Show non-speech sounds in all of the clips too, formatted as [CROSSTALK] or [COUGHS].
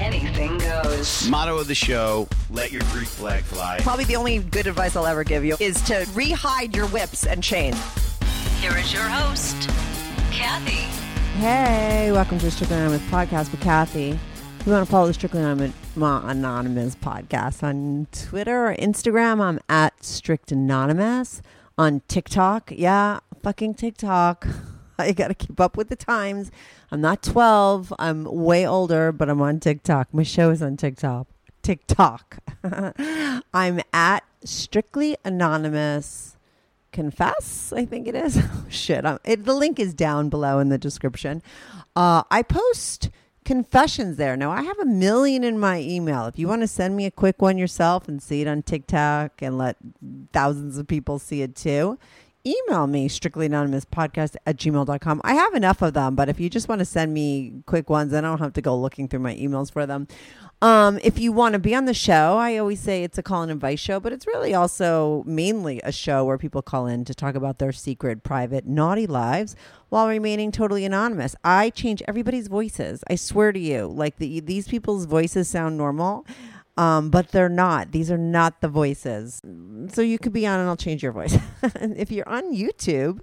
anything goes. Motto of the show: Let your Greek flag fly. Probably the only good advice I'll ever give you is to rehide your whips and chains. Here is your host, Kathy. Hey, welcome to the Strictly Anonymous Podcast with Kathy. If you want to follow the Strictly Anonymous, Anonymous Podcast on Twitter or Instagram, I'm at Strict Anonymous. On TikTok, yeah, fucking TikTok. I got to keep up with the times. I'm not 12. I'm way older, but I'm on TikTok. My show is on TikTok. TikTok. [LAUGHS] I'm at Strictly Anonymous confess i think it is [LAUGHS] oh, shit it, the link is down below in the description uh, i post confessions there now i have a million in my email if you want to send me a quick one yourself and see it on tiktok and let thousands of people see it too email me strictly anonymous podcast at gmail.com i have enough of them but if you just want to send me quick ones then i don't have to go looking through my emails for them um, if you want to be on the show, I always say it's a call and advice show, but it's really also mainly a show where people call in to talk about their secret, private, naughty lives while remaining totally anonymous. I change everybody's voices. I swear to you, like the, these people's voices sound normal. Um, but they're not. These are not the voices. So you could be on and I'll change your voice. [LAUGHS] if you're on YouTube,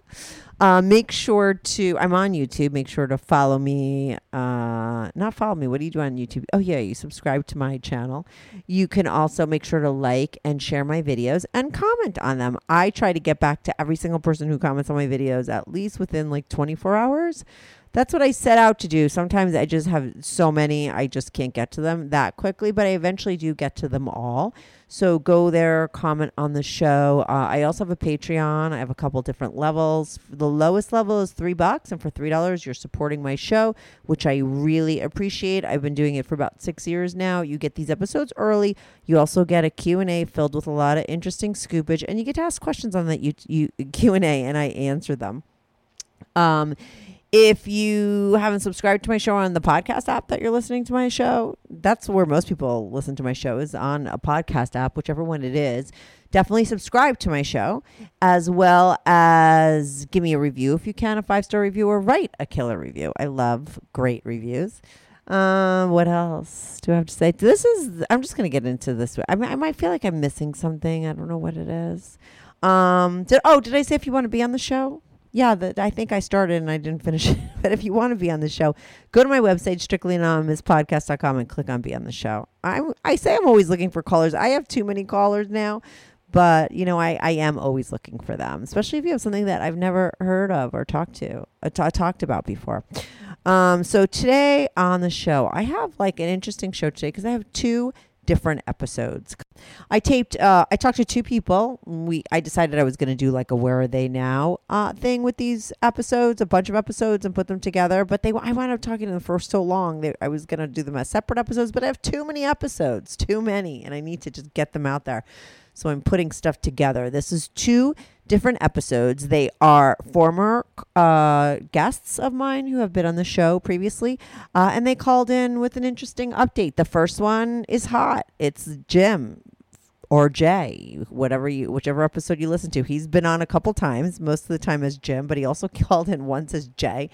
uh, make sure to, I'm on YouTube. Make sure to follow me. Uh, not follow me. What do you do on YouTube? Oh, yeah, you subscribe to my channel. You can also make sure to like and share my videos and comment on them. I try to get back to every single person who comments on my videos at least within like 24 hours that's what I set out to do. Sometimes I just have so many, I just can't get to them that quickly, but I eventually do get to them all. So go there, comment on the show. Uh, I also have a Patreon. I have a couple different levels. The lowest level is three bucks, and for three dollars, you're supporting my show, which I really appreciate. I've been doing it for about six years now. You get these episodes early. You also get a Q and A filled with a lot of interesting scoopage, and you get to ask questions on that you, you Q and A, and I answer them. Um, if you haven't subscribed to my show on the podcast app that you're listening to my show, that's where most people listen to my show is on a podcast app, whichever one it is. Definitely subscribe to my show as well as give me a review if you can, a five star review, or write a killer review. I love great reviews. Um, what else do I have to say? This is, I'm just going to get into this. I, mean, I might feel like I'm missing something. I don't know what it is. Um, did, oh, did I say if you want to be on the show? Yeah, that I think I started and I didn't finish [LAUGHS] it. but if you want to be on the show, go to my website, strictlyanonymouspodcast.com and click on be on the show. I I say I'm always looking for callers. I have too many callers now, but you know, I, I am always looking for them, especially if you have something that I've never heard of or talked to, uh, t- talked about before. Um, so today on the show, I have like an interesting show today because I have two different episodes. I taped. Uh, I talked to two people. We I decided I was going to do like a "Where Are They Now" uh, thing with these episodes, a bunch of episodes, and put them together. But they I wound up talking to them for so long. They, I was going to do them as separate episodes, but I have too many episodes, too many, and I need to just get them out there. So I'm putting stuff together. This is two different episodes. They are former uh, guests of mine who have been on the show previously, uh, and they called in with an interesting update. The first one is hot. It's Jim or Jay, whatever you, whichever episode you listen to. He's been on a couple times, most of the time as Jim, but he also [LAUGHS] called in once as Jay.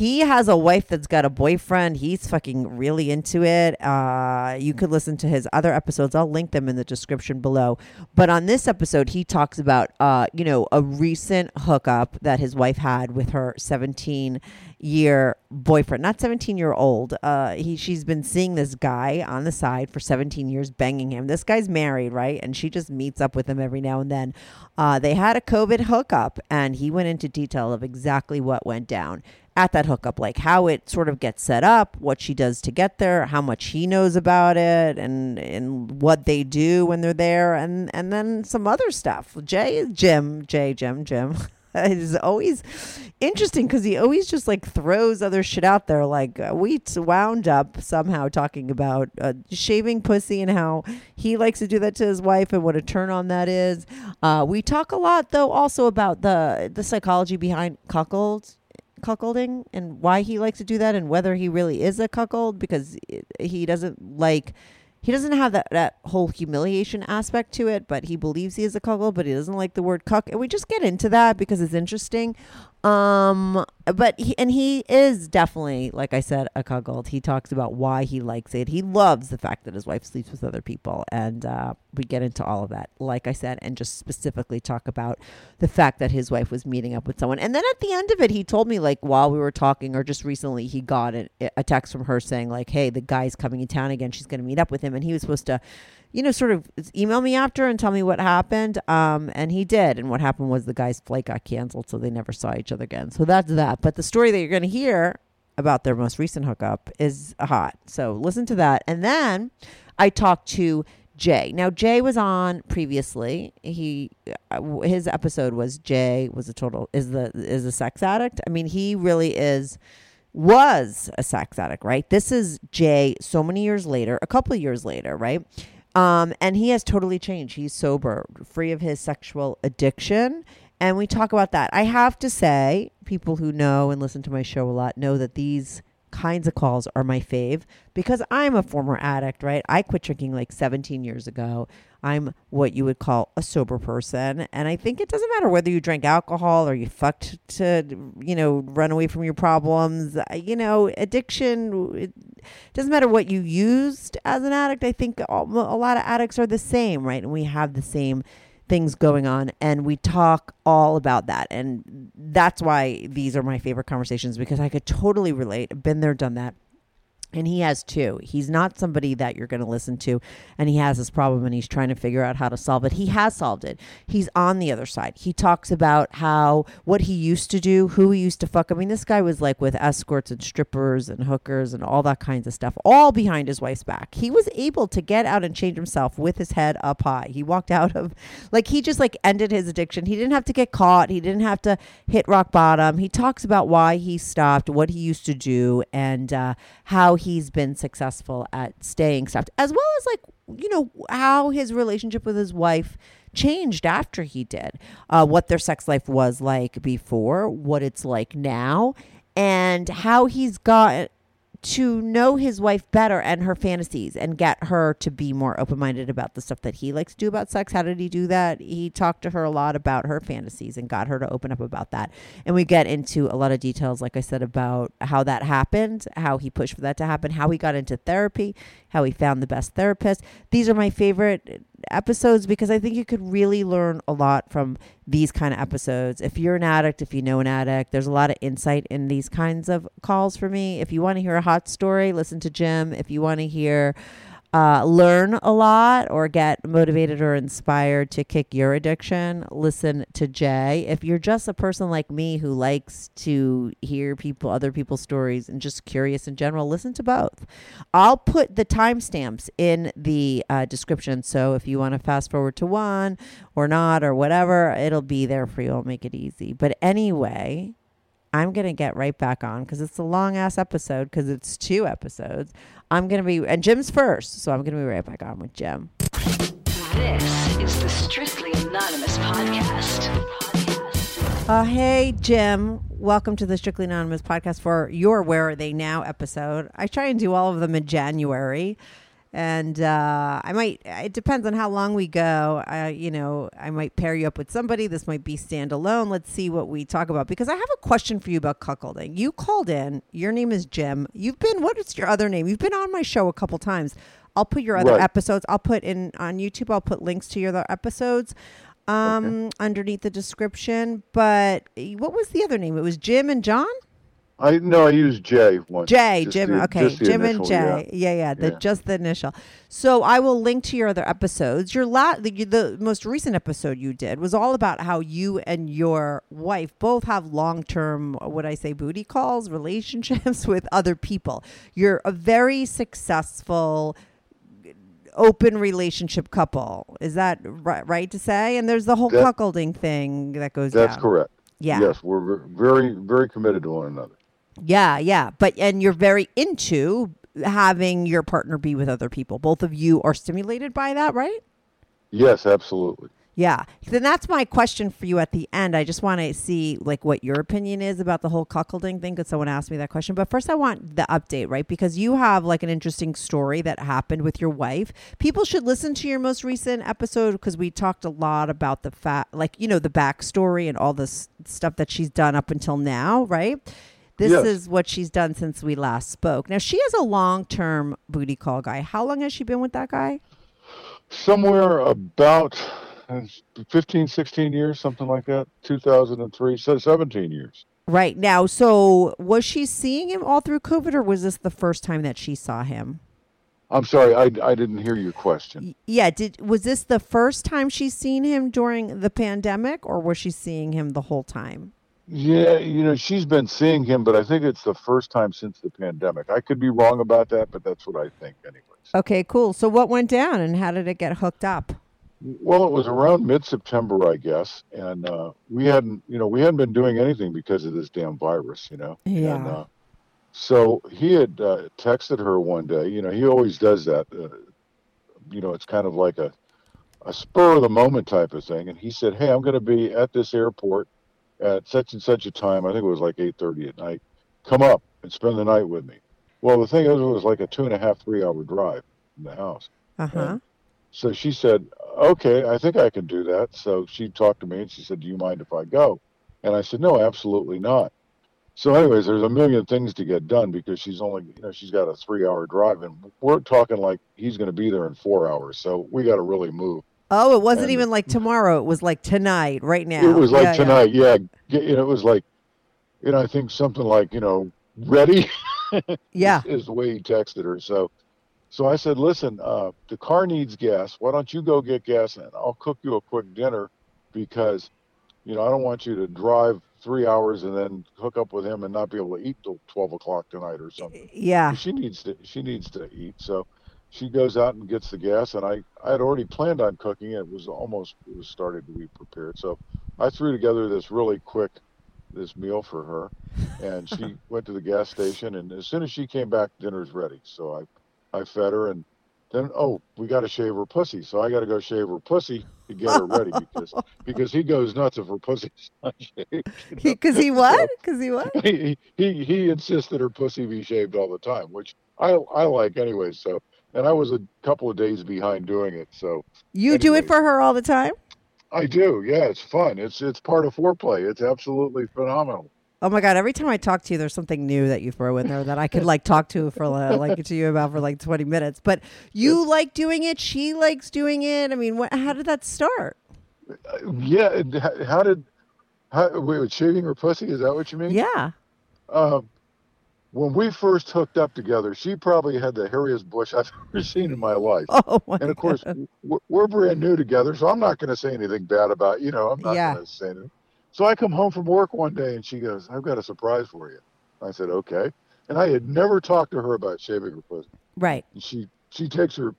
He has a wife that's got a boyfriend. He's fucking really into it. Uh, you could listen to his other episodes. I'll link them in the description below. But on this episode, he talks about, uh, you know, a recent hookup that his wife had with her 17 year boyfriend, not 17 year old. Uh, he she's been seeing this guy on the side for 17 years, banging him. This guy's married, right? And she just meets up with him every now and then. Uh, they had a COVID hookup, and he went into detail of exactly what went down at that hookup, like how it sort of gets set up, what she does to get there, how much he knows about it, and and what they do when they're there, and and then some other stuff. Jay, Jim, Jay, Jim, Jim. [LAUGHS] is always interesting because he always just like throws other shit out there. Like uh, we wound up somehow talking about uh, shaving pussy and how he likes to do that to his wife and what a turn on that is. Uh, we talk a lot though also about the the psychology behind cuckolds cuckolding and why he likes to do that and whether he really is a cuckold because he doesn't like he doesn't have that, that whole humiliation aspect to it, but he believes he is a cuckold, but he doesn't like the word cuck. And we just get into that because it's interesting. Um, but he, and he is definitely, like I said, a cuckold. He talks about why he likes it. He loves the fact that his wife sleeps with other people, and uh, we get into all of that, like I said, and just specifically talk about the fact that his wife was meeting up with someone. And then at the end of it, he told me, like while we were talking, or just recently, he got a, a text from her saying, like, "Hey, the guy's coming in town again. She's going to meet up with him," and he was supposed to you know, sort of email me after and tell me what happened. Um, and he did. And what happened was the guy's flight got canceled, so they never saw each other again. So that's that. But the story that you're going to hear about their most recent hookup is hot. So listen to that. And then I talked to Jay. Now Jay was on previously. He uh, his episode was Jay was a total is the is a sex addict. I mean, he really is was a sex addict, right? This is Jay so many years later, a couple of years later, right? Um, and he has totally changed. He's sober, free of his sexual addiction. And we talk about that. I have to say, people who know and listen to my show a lot know that these kinds of calls are my fave because I'm a former addict, right? I quit drinking like 17 years ago. I'm what you would call a sober person. And I think it doesn't matter whether you drank alcohol or you fucked to, you know, run away from your problems. You know, addiction, it doesn't matter what you used as an addict. I think a lot of addicts are the same, right? And we have the same things going on and we talk all about that. And that's why these are my favorite conversations because i could totally relate. Been there done that and he has too. He's not somebody that you're going to listen to, and he has this problem and he's trying to figure out how to solve it. He has solved it. He's on the other side. He talks about how what he used to do, who he used to fuck. I mean, this guy was like with escorts and strippers and hookers and all that kinds of stuff, all behind his wife's back. He was able to get out and change himself with his head up high. He walked out of, like, he just like ended his addiction. He didn't have to get caught, he didn't have to hit rock bottom. He talks about why he stopped, what he used to do, and uh, how he's been successful at staying stopped, as well as like, you know, how his relationship with his wife changed after he did, uh, what their sex life was like before, what it's like now, and how he's got to know his wife better and her fantasies and get her to be more open minded about the stuff that he likes to do about sex. How did he do that? He talked to her a lot about her fantasies and got her to open up about that. And we get into a lot of details, like I said, about how that happened, how he pushed for that to happen, how he got into therapy, how he found the best therapist. These are my favorite episodes because I think you could really learn a lot from these kind of episodes. If you're an addict, if you know an addict, there's a lot of insight in these kinds of calls for me. If you want to hear a hot story, listen to Jim. If you want to hear uh, learn a lot or get motivated or inspired to kick your addiction, listen to Jay. If you're just a person like me who likes to hear people, other people's stories, and just curious in general, listen to both. I'll put the timestamps in the uh, description. So if you want to fast forward to one or not or whatever, it'll be there for you. I'll make it easy. But anyway, I'm going to get right back on because it's a long ass episode because it's two episodes. I'm going to be, and Jim's first. So I'm going to be right back on with Jim. This is the Strictly Anonymous podcast. Uh, hey, Jim. Welcome to the Strictly Anonymous podcast for your Where Are They Now episode. I try and do all of them in January. And uh, I might. It depends on how long we go. Uh, you know, I might pair you up with somebody. This might be standalone. Let's see what we talk about because I have a question for you about cuckolding. You called in. Your name is Jim. You've been. What is your other name? You've been on my show a couple times. I'll put your other Right. episodes. I'll put in on YouTube. I'll put links to your other episodes um, underneath the description. But eh, what was the other name? It was Jim and John. I no, I used J once. Jay, Just Jim. the- okay, Jim and initial, Jay. Yeah, yeah. the Yeah. just the initial. So I will link to your other episodes. Your la- the, the most recent episode you did was all about how you and your wife both have long term, what I say, booty calls, relationships [LAUGHS] with other people. You're a very successful open relationship couple. Is that right, right to say? And there's the whole That- cuckolding thing that goes That's down. correct. Yeah. Yes, we're very, very committed to one another. Yeah, yeah. But and you're very into having your partner be with other people. Both of you are stimulated by that, right? Yes, absolutely. Yeah. Then that's my question for you at the end. I just want to see like what your opinion is about the whole cuckolding thing because someone asked me that question. But first I want the update, right? Because you have like an interesting story that happened with your wife. People should listen to your most recent episode because we talked a lot about the fact like, you know, the backstory and all this stuff that she's done up until now, right? This Yes. is what she's done since we last spoke. Now she has a long term booty call guy. How long has she been with that guy? Somewhere about uh, 15, 16 years, something like that. 2003, so 17 years. Right now, so was she seeing him all through COVID, or was this the first time that she saw him? I'm sorry, I, I didn't hear your question. Yeah, did was this the first time she's seen him during the pandemic, or was she seeing him the whole time? Yeah, you know, she's been seeing him, but I think it's the first time since the pandemic. I could be wrong about that, but that's what I think, anyways. Okay, cool. So what went down, and how did it get hooked up? Well, it was around mid-September, I guess, and uh, we hadn't, you know, we hadn't been doing anything because of this damn virus, you know. Yeah. And, uh, so he had uh, texted her one day. You know, he always does that. Uh, you know, it's kind of like a a spur of the moment type of thing. And he said, "Hey, I'm going to be at this airport at such and such a time. I think it was like 8:30 at night. Come up and spend the night with me." Well, the thing is, it was like a two and a half, three hour drive from the house. Uh huh. So she said, "Okay, I think I can do that." So she talked to me and she said, "Do you mind if I go?" And I said, "No, absolutely not." So, anyways, there's a million things to get done because she's only, you know, she's got a three-hour drive, and we're talking like he's going to be there in four hours. So we got to really move. Oh, it wasn't And- even like tomorrow. It was like tonight, right now. It was like Yeah, yeah. tonight, yeah. You know, it was like, you know, I think something like, you know, ready. [LAUGHS] Yeah. is, is the way he texted her. So, so I said, listen, uh, the car needs gas. Why don't you go get gas and I'll cook you a quick dinner because, you know, I don't want you to drive three hours and then hook up with him and not be able to eat till twelve o'clock tonight or something. Yeah. She needs to she needs to eat. So she goes out and gets the gas and I, I had already planned on cooking it. Was almost it was starting to be prepared. So I threw together this really quick this meal for her and she [LAUGHS] went to the gas station and as soon as she came back dinner's ready. So I I fed her and then oh we got to shave her pussy. So I got to go shave her pussy to get her ready because [LAUGHS] because he goes nuts if her pussy's not [LAUGHS] shaved. you know? Because he what? Because he what? he, he he insists that her pussy be shaved all the time, which I I like anyway. So, and I was a couple of days behind doing it, so You do it for her all the time? I do. Yeah, it's fun. It's it's part of foreplay. It's absolutely phenomenal. Oh my god! Every time I talk to you, there's something new that you throw in there that I could like talk to for like to you about for like 20 minutes. But you like doing it. She likes doing it. I mean, what, how did that start? Uh, yeah. How did how wait, with shaving her pussy? Is that what you mean? Yeah. Um, when we first hooked up together, she probably had the hairiest bush I've [LAUGHS] ever seen in my life. [LAUGHS] Oh my. and of course we're, we're brand new together so i'm not going to say anything bad about you know i'm not Yeah. going to say anything so i come home from work one day and she goes i've got a surprise for you i said okay and i had never talked to her about shaving her pussy Right. and she she takes her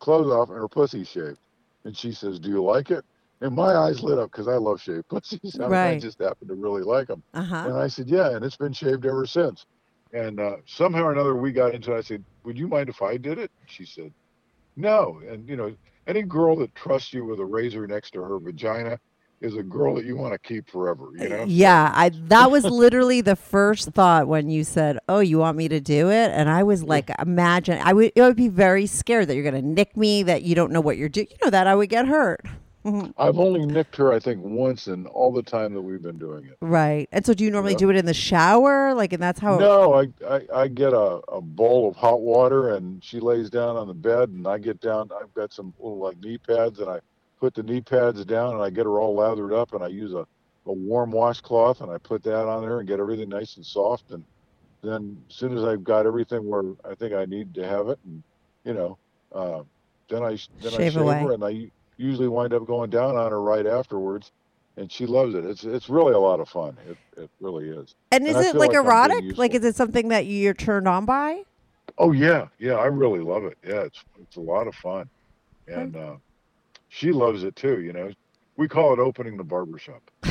clothes off and her pussy's shaved and she says do you like it and my eyes lit up because i love shaved [LAUGHS] pussies I, mean, I just happen to really like them Uh huh. and I said, yeah, and it's been shaved ever since. And uh, somehow or another, we got into it. I said, would you mind if I did it? She said, no. And, you know, any girl that trusts you with a razor next to her vagina is a girl that you want to keep forever. You know? Yeah, I that was literally the first thought when you said, "Oh, you want me to do it?" And I was like, "Imagine, I would. It would be very scared that you're going to nick me, that you don't know what you're doing. You know that I would get hurt." I've only nicked her, I think, once in all the time that we've been doing it. Right. And so, do you normally Yeah. do it in the shower, like, and that's how? No, I, I, I get a, a bowl of hot water and she lays down on the bed and I get down. I've got some little like knee pads and I put the knee pads down and I get her all lathered up and I use a, a warm washcloth and I put that on there and get everything nice and soft. And then as soon as I've got everything where I think I need to have it, and you know, uh, then I then I Shave shave away. her and I usually wind up going down on her right afterwards. And she loves it. It's it's really a lot of fun. It it really is. and is and it like, like erotic? Like, is it something that you're turned on by? Oh yeah, yeah, I really love it. Yeah, it's it's a lot of fun, and uh, she loves it too. You know, we call it opening the barber shop. [LAUGHS]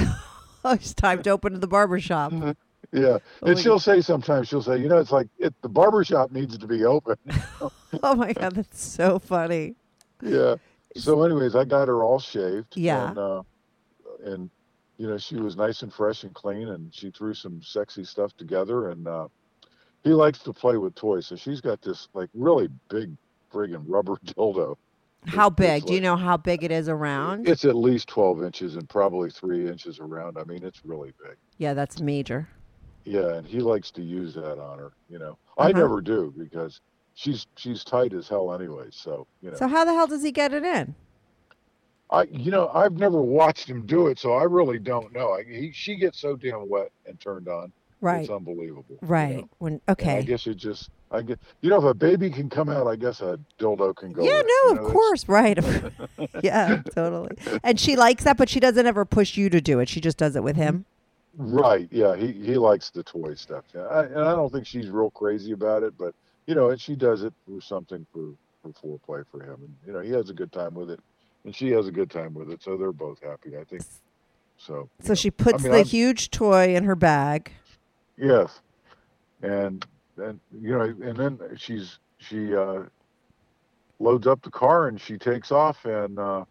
Oh, it's time to open the barber shop. Yeah, Oh, and my she'll say sometimes she'll say, you know, it's like it, the barber shop needs to be open. [LAUGHS] oh my god, that's so funny. yeah. So, anyways, I got her all shaved. Yeah. And, uh, and you know, she was nice and fresh and clean, and she threw some sexy stuff together. And uh, he likes to play with toys, so she's got this like really big friggin' rubber [LAUGHS] dildo. How It's big? Do you like- know how big it is around? It's at least 12 inches and probably three inches around. I mean, it's really big. yeah, that's major. Yeah, and he likes to use that on her. You know, I Uh-huh. never do because she's she's tight as hell anyway. So you know, So how the hell does he get it in? I you know I've never watched him do it, so I really don't know. I, he she gets so damn wet and turned on. Right. It's unbelievable. you Right. know. When And I guess it just I get you know if a baby can come out, I guess a dildo can go. Yeah, in, no, you of know, that's- course, right. [LAUGHS] [LAUGHS] yeah, totally. And she likes that, but she doesn't ever push you to do it. She just does it with him. Right. Yeah. He he likes the toy stuff. Yeah. I, and I don't think she's real crazy about it, but you know, and she does it for something for for foreplay for him, and you know, he has a good time with it, and she has a good time with it, so they're both happy. I think. So. So know. she puts mean, the I'm- huge toy in her bag. Yes. And then you know, and then she's she uh, loads up the car and she takes off, and uh,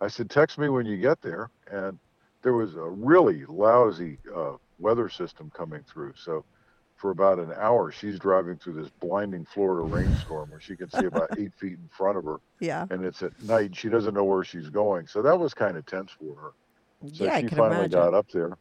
I said, "Text me when you get there." And there was a really lousy uh, weather system coming through, so for about an hour she's driving through this blinding Florida rainstorm where she can see about eight [LAUGHS] feet in front of her, Yeah. and it's at night. She doesn't know where she's going, so that was kind of tense for her. So yeah, I she can finally imagine. got up there,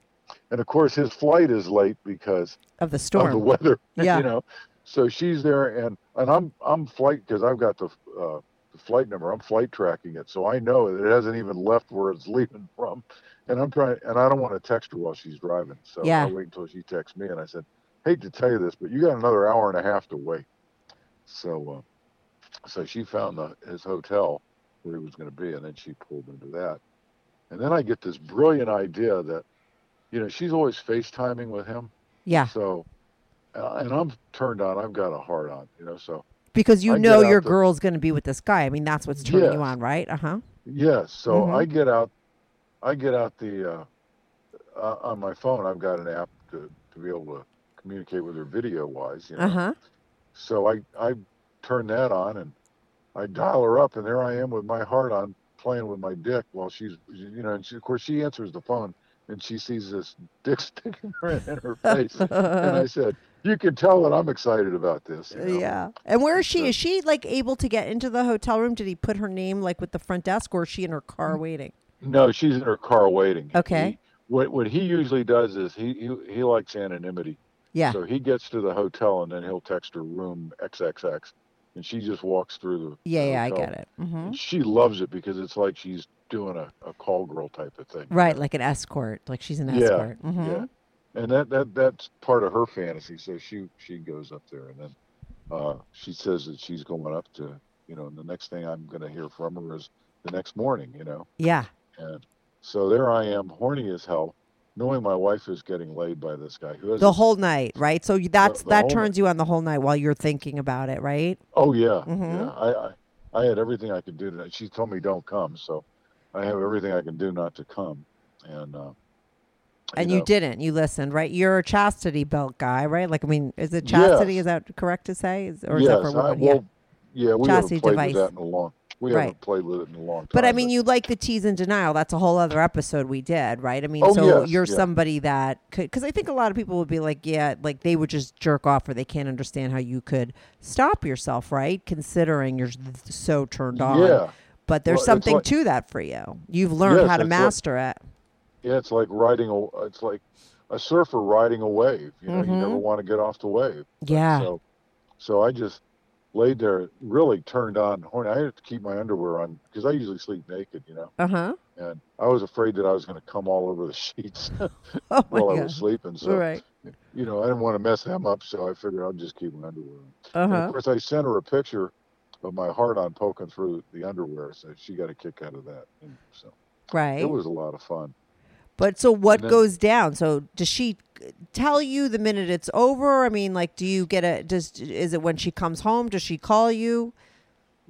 and of course his flight is late because Of the of the weather. [LAUGHS] Yeah. you know. So she's there, and and I'm I'm flight because I've got the uh, the flight number. I'm flight tracking it, so I know that it hasn't even left where it's [LAUGHS] leaving from. And I'm trying, and I don't want to text her while she's driving, so Yeah. I wait until she texts me. And I said, "Hate to tell you this, but you got another hour and a half to wait." So, uh, so she found the, his hotel where he was going to be, and then she pulled into that. And then I get this brilliant idea that, you know, she's always FaceTiming with him. yeah. So, uh, and I'm turned on. I've got a heart on, you know. So, Because you I know your the- girl's going to be with this guy. I mean, that's what's turning you on, right? Uh huh. yes. So Mhm. I get out, I get out the uh, uh, on my phone. I've got an app to to be able to communicate with her video wise. You know? Uh huh. So I I turn that on and I dial her up, and there I am with my heart on, playing with my dick while she's, you know, and she, of course she answers the phone and she sees this dick [LAUGHS] sticking her in, in her [LAUGHS] face, and I said, "You can tell that I'm excited about this." you know? Yeah. And where is she? So- Is she like able to get into the hotel room? Did he put her name like with the front desk, or is she in her car waiting? No, she's in her car waiting. Okay. He, what what he usually does is he he, he likes anonymity. Yeah. So he gets to the hotel and then he'll text her room XXX, and she just walks through the. yeah, yeah, I get it. hmm she loves it because it's like she's doing a, a call girl type of thing. Right, like an escort, like she's an Yeah, escort. hmm Yeah. And that, that that's part of her fantasy. So she she goes up there and then uh, she says that she's going up to you know. And the next thing I'm going to hear from her is the next morning. You know. Yeah. And so there I am, horny as hell, knowing my wife is getting laid by this guy who has The whole night, right? So that's the that whole turns you on the whole night while you're thinking about it, right? Oh yeah, Mhm. yeah. I, I I had everything I could do tonight. She told me don't come, so I have everything I can do not to come. And uh, And you know, didn't. You listened, right? You're a chastity belt guy, right? Like, I mean, is it Yes. chastity? Is that correct to say? Is, or is yes, that for I, well, yeah, we Chastity haven't played device. with that in a long. We Right. haven't played with it in a long time. But I mean, you like the tease and denial. That's a whole other episode we did, right? I mean, Oh, so yes, you're yeah. somebody that could, because I think a lot of people would be like, yeah, like they would just jerk off or they can't understand how you could stop yourself, right? Considering you're th- so turned on. Yeah. But there's Well, something like- to that for you. You've learned Yes, how to it's like- master it. Yeah, it's like riding a. It's like a surfer riding a wave. You know, you never Mhm. want to get off the wave. Yeah. So, so I just laid there, really turned on. horny. I had to keep my underwear on because I usually sleep naked. You know, Uh huh. and I was afraid that I was going to come all over the sheets [LAUGHS] Oh [LAUGHS] while I was sleeping. So, right. you know, I didn't want to mess them up. So I figured I'll just keep my underwear on. Uh And of course, I sent her a picture of my heart on poking through the underwear, so she got a kick out of that. And so Right. it was a lot of fun. But so what then- goes down? So does she tell you the minute it's over? I mean, like, do you get a? Does is it when she comes home? Does she call you?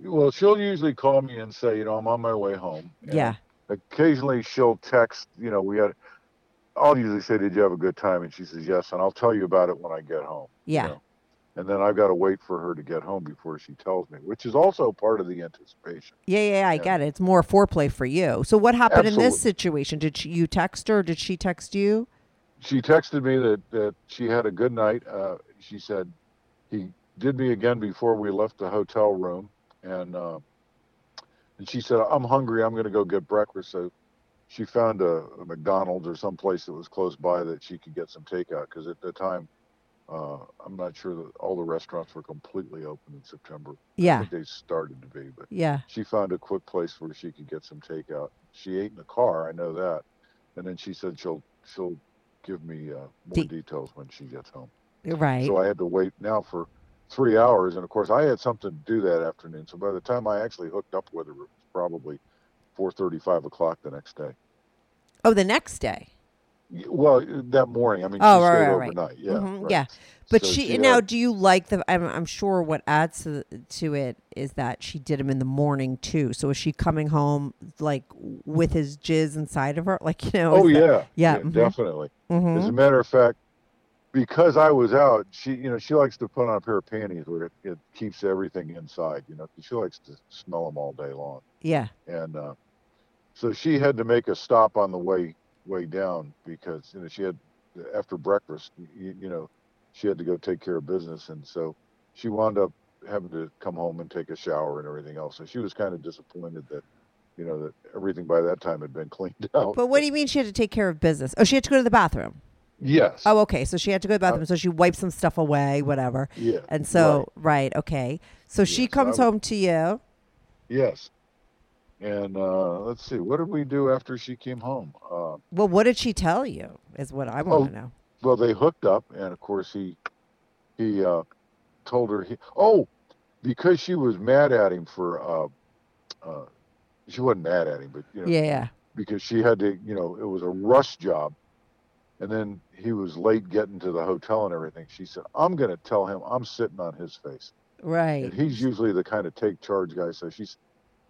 Well, she'll usually call me and say, you know, I'm on my way home. And Yeah. Occasionally, she'll text. You know, we had. I'll usually say, "Did you have a good time?" And she says, "Yes," and I'll tell you about it when I get home. you Yeah. know. And then I've got to wait for her to get home before she tells me, which is also part of the anticipation. Yeah, yeah, I Yeah. get it. It's more foreplay for you. So what happened in this situation? Did she, you text her? Did she text you? She texted me that that she had a good night. Uh, she said he did me again before we left the hotel room, and uh, and she said, "I'm hungry. I'm going to go get breakfast." So she found a, a McDonald's or some place that was close by that she could get some takeout because at the time, uh, I'm not sure that all the restaurants were completely open in September. I Yeah, think they started to be, but yeah. she found a quick place where she could get some takeout. She ate in the car, I know that, and then she said she'll she'll give me uh, more De- details when she gets home. Right. So I had to wait now for three hours, and of course I had something to do that afternoon. So by the time I actually hooked up with her, it was probably four thirty, five o'clock the next day. oh, the next day. Well, that morning. I mean, Oh, she right, stayed right, right. overnight. Yeah, Mhm, right. yeah. But So she, she now, had- do you like the? I'm, I'm sure what adds to to it is that she did him in the morning too. So is she coming home like with his jizz inside of her? [LAUGHS] Like you know? Oh is that- yeah, yeah, mhm. definitely. As Mhm. a matter of fact, because I was out, she, you know, she likes to put on a pair of panties where it, it keeps everything inside. You know, she likes to smell them all day long, Yeah. and uh, so she had to make a stop on the way way down because you know she had after breakfast, you, you know, she had to go take care of business, and so she wound up having to come home and take a shower and everything else. So she was kind of disappointed that. You know that everything by that time had been [LAUGHS] cleaned out. But what do you mean she had to take care of business? Oh, she had to go to the bathroom. Yes. Oh, okay. So she had to go to the Uh, bathroom. so she wiped some stuff away, whatever. Yeah. And so, right, okay. So she Yes, I comes would- home to you. Yes. And uh, let's see, what did we do after she came home? Uh, Well, what did she tell you? Is what I want Oh. to know. well, they hooked up, and of course he he uh, told her he oh because she was mad at him for uh, uh, she wasn't mad at him, but you know Yeah, yeah. because she had to you know it was a rush job, and then he was late getting to the hotel and everything. She said, "I'm going to tell him I'm sitting on his face." Right. and he's usually the kind of take charge guy. So she's,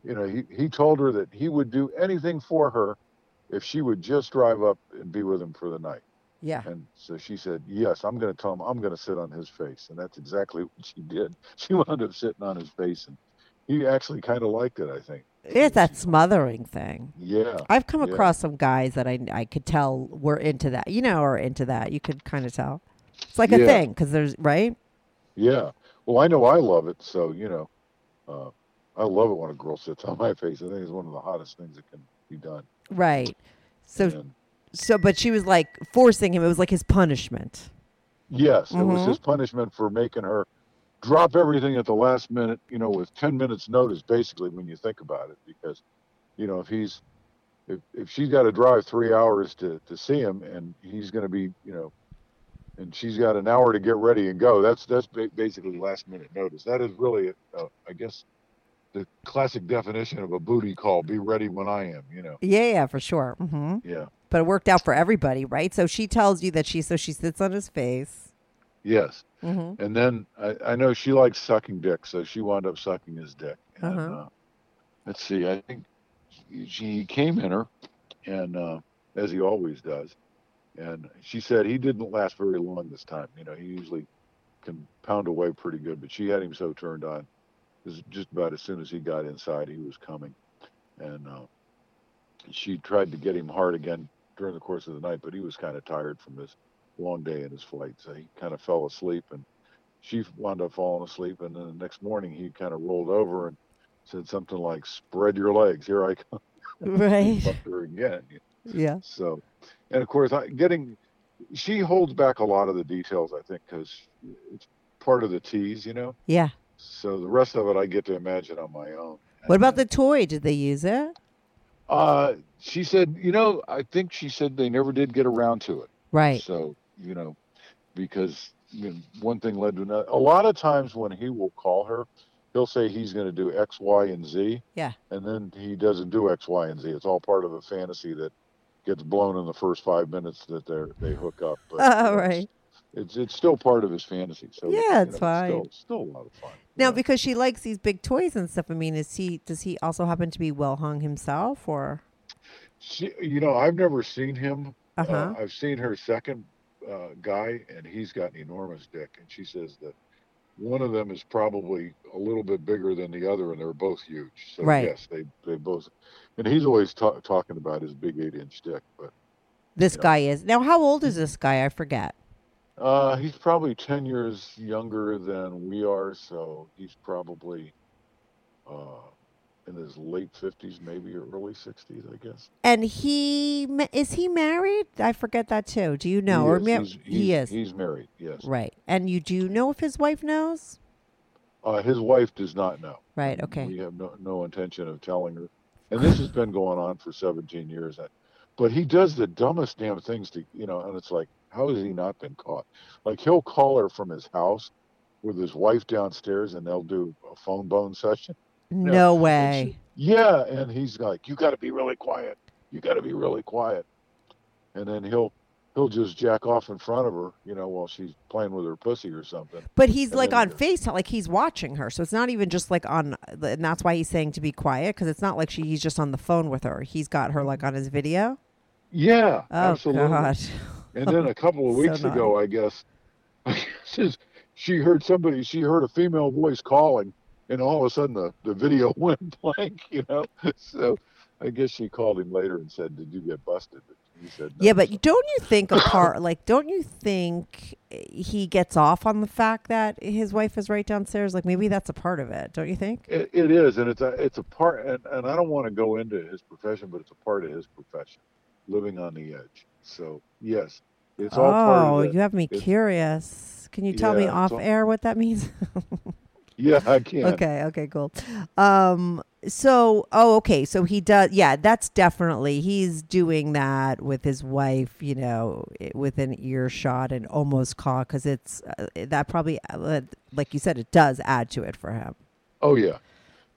you know, he he told her that he would do anything for her if she would just drive up and be with him for the night. Yeah. And so she said, "Yes, I'm going to tell him I'm going to sit on his face," and that's exactly what she did. [LAUGHS] She wound up sitting on his face, and he actually kind of liked it. I think. It's that smothering thing. Yeah. I've come Yeah. across some guys that I I could tell were into that. You know, or into that. You could kind of tell. It's like a Yeah. thing because there's right. Yeah. Well, I know I love it, so you know, uh, I love it when a girl sits on my face. I think it's one of the hottest things that can be done. Right. So And- so, but she was like forcing him. It was like his punishment. Yes, it was Mhm. his punishment for making her drop everything at the last minute, you know, with 10 minutes notice, basically, when you think about it. Because, you know, if he's, if, if she's got to drive three hours to, to see him and he's going to be, you know, and she's got an hour to get ready and go, that's, that's basically last minute notice. That is really, uh, I guess, the classic definition of a booty call be ready when I am, you know. Yeah, yeah, for sure. hmm Yeah. But it worked out for everybody, right? So she tells you that she so she sits on his face. Yes. Mm-hmm. And then I, I know she likes sucking dick, so she wound up sucking his dick. And, Uh-huh. uh, let's see, I think she- she came in her, and uh, as he always does, and she said he didn't last very long this time. You know, he usually can pound away pretty good, but she had him so turned on just about as soon as he got inside, he was coming, and uh, she tried to get him hard again during the course of the night, but he was kind of tired from his long day in his flight, so he kind of fell asleep, and she wound up falling asleep, and then the next morning he kind of rolled over and said something like, "Spread your legs, here I come." [LAUGHS] Right. Her again. Yeah. So, and of course, I, getting she holds back a lot of the details, I think, because it's part of the tease, you know. Yeah. So the rest of it, I get to imagine on my own. What about the toy? Did they use it? Uh, she said, you know, I think she said they never did get around to it. Right. So, you know, because you know, one thing led to another. A lot of times when he will call her, he'll say he's going to do X, Y, and Z. Yeah. And then he doesn't do X, Y, and Z. It's all part of a fantasy that gets blown in the first five minutes that they they hook up. But, [LAUGHS] you know, right. It's it's still part of his fantasy. So Yeah, you it's know, fine. Still, still a lot of fun. Now, Yeah. because she likes these big toys and stuff. I mean, is he? Does he also happen to be well hung himself, or? She, you know, I've never seen him. Uh-huh. Uh, I've seen her second uh, guy, and he's got an enormous dick. And she says that one of them is probably a little bit bigger than the other, and they're both huge. So Right. yes, they they both. And he's always ta- talking about his big eight-inch dick, but This guy is now. How old is this guy? I forget. Uh, he's probably ten years younger than we are, so he's probably uh, in his late fifties, maybe or early sixties, I guess. And he is he married? I forget that too. Do you know? he or is. ma- he's, he is He's married. Yes. right. And you do know if his wife knows? Uh, his wife does not know. Right. Okay. We have no, no intention of telling her. And this has been going on for 17 years. But he does the dumbest damn things to, you know, and it's like, how has he not been caught? Like he'll call her from his house with his wife downstairs and they'll do a phone bone session. No and way. she- yeah. And he's like, you got to be really quiet. You got to be really quiet. And then he'll, he'll just jack off in front of her, you know, while she's playing with her pussy or something. But he's And like on FaceTime, like he's watching her. So it's not even just like on, and that's why he's saying to be quiet because it's not like she, he's just on the phone with her. He's got her like on his video. Yeah. Oh, absolutely. God. And then a couple of So weeks ago, I guess, says [LAUGHS] she heard somebody, she heard a female voice calling, and all of a sudden the, the video [LAUGHS] went blank, you know? [LAUGHS] So I guess she called him later and said, Did you get busted? He said, no. Yeah, but don't you think a part [COUGHS] like don't you think he gets off on the fact that his wife is right downstairs? Like maybe that's a part of it, don't you think? It, it is, and it's a it's a part, and, and I don't want to go into his profession, but it's a part of his profession, living on the edge. So yes, it's all oh, you have me It's- curious. Can you tell me Yeah, it's off all- air what that means? [LAUGHS] Yeah, I can. Okay, okay, cool. Um so oh okay, so he does yeah, that's definitely he's doing that with his wife, you know, i- within earshot and almost caught cuz it's uh, that probably uh, like you said it does add to it for him. Oh yeah,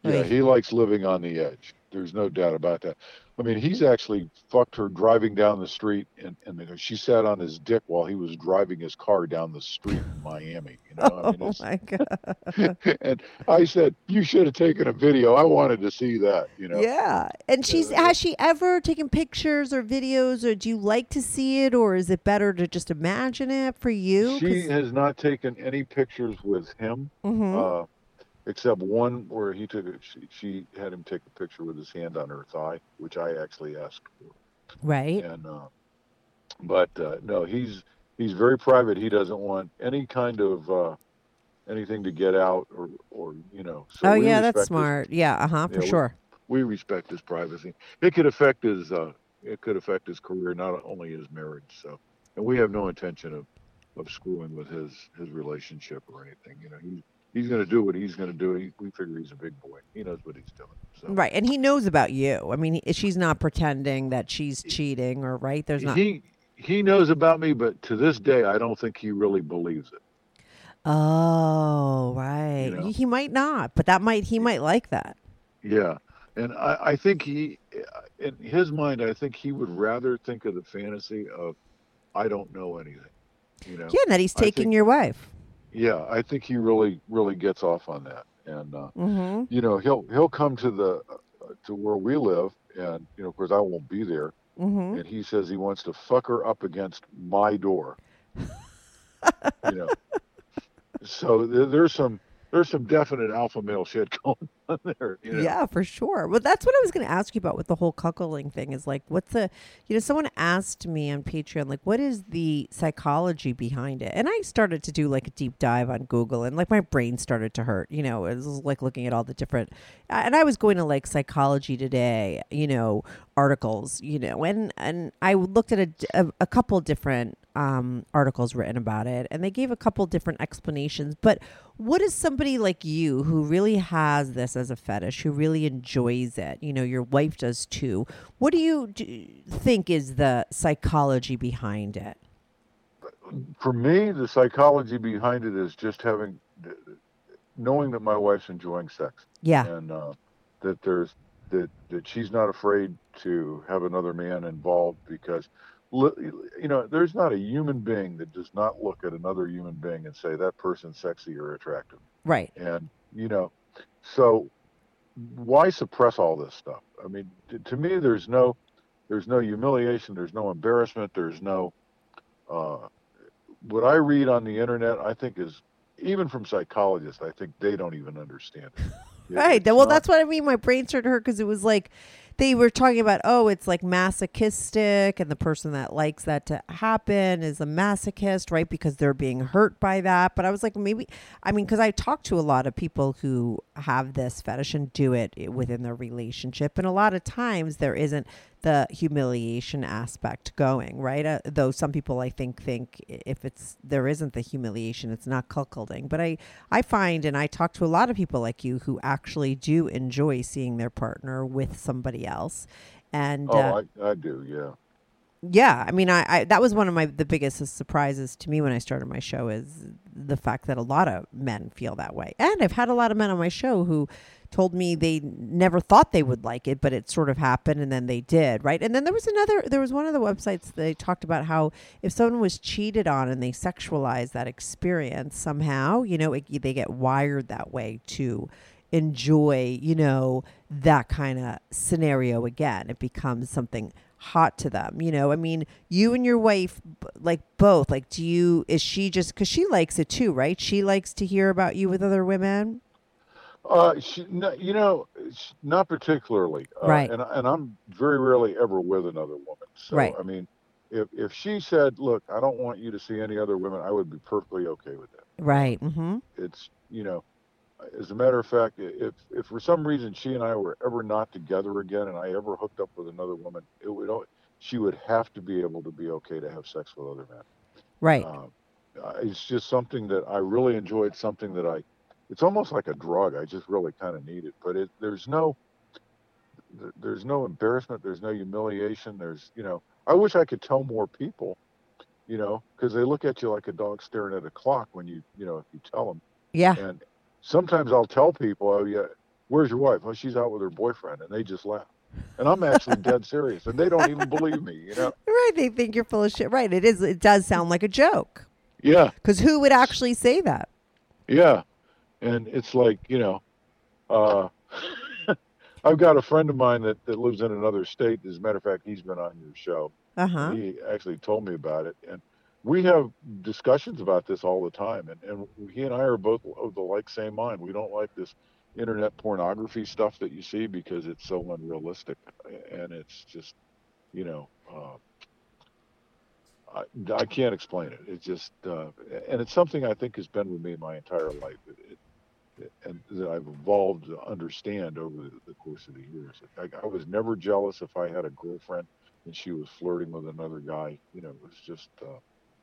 yeah. Like- He likes living on the edge. There's no doubt about that. I mean, he's actually fucked her driving down the street, and, and she sat on his dick while he was driving his car down the street in Miami. You know, I mean, [LAUGHS] Oh my god. [LAUGHS] and I said you should have taken a video. I wanted to see that. You know. Yeah. And she's Yeah. has she ever taken pictures or videos or do you like to see it or is it better to just imagine it for you? She has not taken any pictures with him, hmm uh, except one where he took. A, she, she had him take a picture with his hand on her thigh, which I actually asked for. right. and uh, but uh, no, he's he's very private. He doesn't want any kind of uh, anything to get out or or you know. So oh yeah, that's his- smart. Yeah, uh-huh, for Yeah, we- sure. we respect his privacy. It could affect his uh, it could affect his career, not only his marriage. So, and we have no intention of of screwing with his his relationship or anything. You know, he's he's going to do what he's going to do. He, we figure he's a big boy. He knows what he's doing. So. Right. And he knows about you. I mean, he, she's not pretending that she's cheating or right? There's not He he knows about me, but to this day, I don't think he really believes it. Oh, right. know? He- He might not, but that might he might like that. Yeah, and I, I think he, in his mind, I think he would rather think of the fantasy of, I don't know anything. You know. Yeah, and that he's taking think- your wife. Yeah, I think he really, really gets off on that, and uh, Mhm. you know, he'll he'll come to the uh, to where we live, and you know, of course, I won't be there, Mhm. and he says he wants to fuck her up against my door. [LAUGHS] you know. So there, there's some there's some definite alpha male shit [LAUGHS] going on there. You know? Yeah, for sure. Well, that's what I was going to ask you about with the whole cuckolding thing. Is like, what's the, you know, someone asked me on Patreon, like, what is the psychology behind it? And I started to do like a deep dive on Google, and like my brain started to hurt. You know, it was like looking at all the different, and I was going to like Psychology Today, you know, articles, you know, and and I looked at a, a, a couple different um, articles written about it, and they gave a couple different explanations. But what is somebody like you who really has this as a fetish, who really enjoys it? You know, your wife does too. What do you do, think is the psychology behind it? For me, the psychology behind it is just having, knowing that my wife's enjoying sex. Yeah. And uh, that there's that that she's not afraid to have another man involved because you know, there's not a human being that does not look at another human being and say that person's sexy or attractive. Right. And you know, so why suppress all this stuff? I mean, to, to me, there's no, there's no humiliation, there's no embarrassment, there's no. Uh, what I read on the internet, I think is even from psychologists, I think they don't even understand it. [LAUGHS] right. Well, not, that's what I mean. My brain started hurt because it was like they were talking about oh it's like masochistic and the person that likes that to happen is a masochist right because they're being hurt by that. But i was like maybe i mean because i talk to a lot of people who have this fetish and do it eh, within their relationship. And a lot of times there isn't the humiliation aspect going, right? Uh, though some people I think think if it's there isn't the humiliation, it's not cuckolding. But I I find and I talk to a lot of people like you who actually do enjoy seeing their partner with somebody else. And oh, uh, I, I do, yeah. Yeah, I mean, I, I that was one of my the biggest surprises to me when I started my show is the fact that a lot of men feel that way, and I've had a lot of men on my show who told me they never thought they would like it, but it sort of happened and then they did, right? And then there was another, there was one of the websites they talked about how if someone was cheated on and they sexualize that experience somehow, you know, it, they get wired that way to enjoy, you know, that kind of scenario again. It becomes something hot to them you know i mean you and your wife like both like do you is she just because she likes it too right she likes to hear about you with other women uh, she, no, you know, not particularly. Uh, right. And and I'm very rarely ever with another woman. So right. I mean, if if she said, "Look, I don't want you to see any other women," I would be perfectly okay with that. Right. Mm-hmm. It's you know, as a matter of fact, if if for some reason she and I were ever not together again, and I ever hooked up with another woman, it would she would have to be able to be okay to have sex with other men. Right. Uh, it's just something that I really enjoyed. Something that I it's almost like a drug. I just really kind of need it, but it there's no there's no embarrassment, there's no humiliation, there's you know. I wish I could tell more people, you know, because they look at you like a dog staring at a clock when you you know if you tell them. Yeah. And sometimes I'll tell people, oh yeah, where's your wife? Oh, she's out with her boyfriend, and they just laugh. And I'm actually dead serious, and they don't even believe me, you know. Right? They think you're full of shit. Right? It is. It does sound like a joke. Yeah. Because who would actually say that? Yeah and it's like you know uh, [LAUGHS] i've got a friend of mine that, that lives in another state as a matter of fact he's been on your show uh-huh. he actually told me about it and we have discussions about this all the time and, and he and i are both of the like same mind we don't like this internet pornography stuff that you see because it's so unrealistic and it's just you know uh, I, I, can't explain it. It's just, uh, and it's something I think has been with me my entire life. It, it, and that I've evolved to understand over the, the course of the years. I, I, was never jealous if I had a girlfriend and she was flirting with another guy. You know, it was just uh,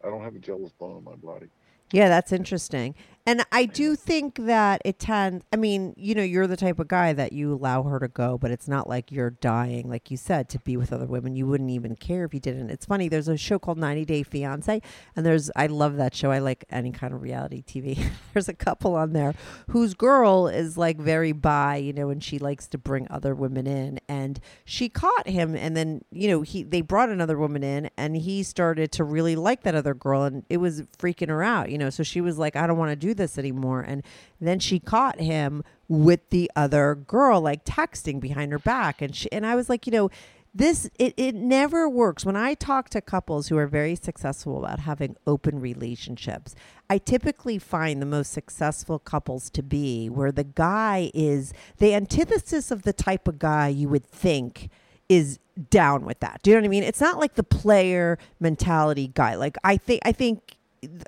I don't have a jealous bone in my body. Yeah, that's interesting. And I do think that it tends, I mean, you know, you're the type of guy that you allow her to go, but it's not like you're dying, like you said, to be with other women. You wouldn't even care if you didn't. It's funny, there's a show called 90 Day Fiance, and there's, I love that show. I like any kind of reality TV. [LAUGHS] there's a couple on there whose girl is like very bi, you know, and she likes to bring other women in. And she caught him, and then, you know, he, they brought another woman in, and he started to really like that other girl, and it was freaking her out, you know. So she was like, I don't want to do this anymore. And then she caught him with the other girl, like texting behind her back. And she, and I was like, you know, this it, it never works when i talk to couples who are very successful about having open relationships i typically find the most successful couples to be where the guy is the antithesis of the type of guy you would think is down with that do you know what i mean it's not like the player mentality guy like i think i think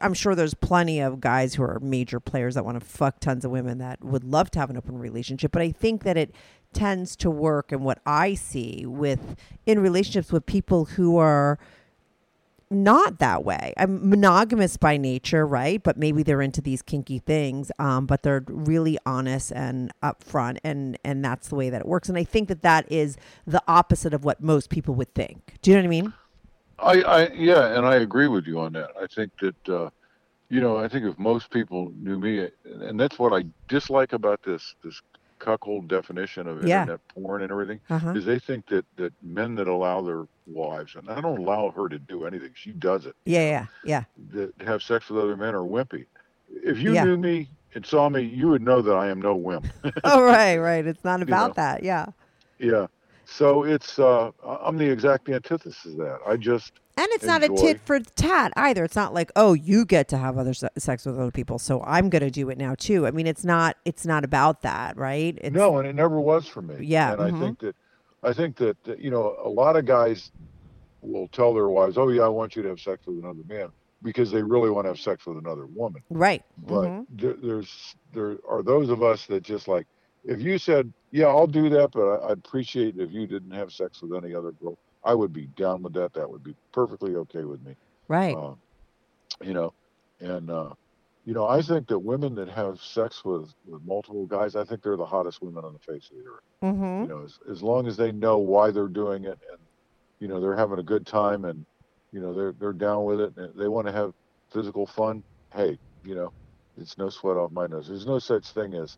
I'm sure there's plenty of guys who are major players that want to fuck tons of women that would love to have an open relationship, but I think that it tends to work and what I see with in relationships with people who are not that way. I'm monogamous by nature, right? But maybe they're into these kinky things, um, but they're really honest and upfront, and and that's the way that it works. And I think that that is the opposite of what most people would think. Do you know what I mean? I, I yeah, and I agree with you on that. I think that uh, you know, I think if most people knew me, and that's what I dislike about this this cuckold definition of Yeah. internet porn and everything, Uh-huh. is they think that that men that allow their wives, and I don't allow her to do anything, she does it, Yeah, yeah, yeah. that have sex with other men are wimpy. If you Yeah. knew me and saw me, you would know that I am no wimp. [LAUGHS] oh, right, [LAUGHS] right. It's not about know. that. Yeah. yeah. So it's uh, I'm the exact antithesis of that. I just And it's not a tit for tat either. It's not like, oh, you get to have other se- sex with other people, so I'm going to do it now too. I mean, it's not. It's not about that, right? It's, no, and it never was for me. Yeah, and mhm. I think that I think that you know a lot of guys will tell their wives, "Oh yeah, I want you to have sex with another man," because they really want to have sex with another woman. right. But Mhm. there, there's there are those of us that just like if you said, "Yeah, I'll do that," but I, I'd appreciate if you didn't have sex with any other girl. I would be down with that. That would be perfectly okay with me. Right. Uh, you know, and uh, you know, I think that women that have sex with with multiple guys, I think they're the hottest women on the face of the earth. mm-hmm. You know, as, as long as they know why they're doing it, and you know, they're having a good time, and you know, they're they're down with it, and they want to have physical fun. Hey, you know, it's no sweat off my nose. There's no such thing as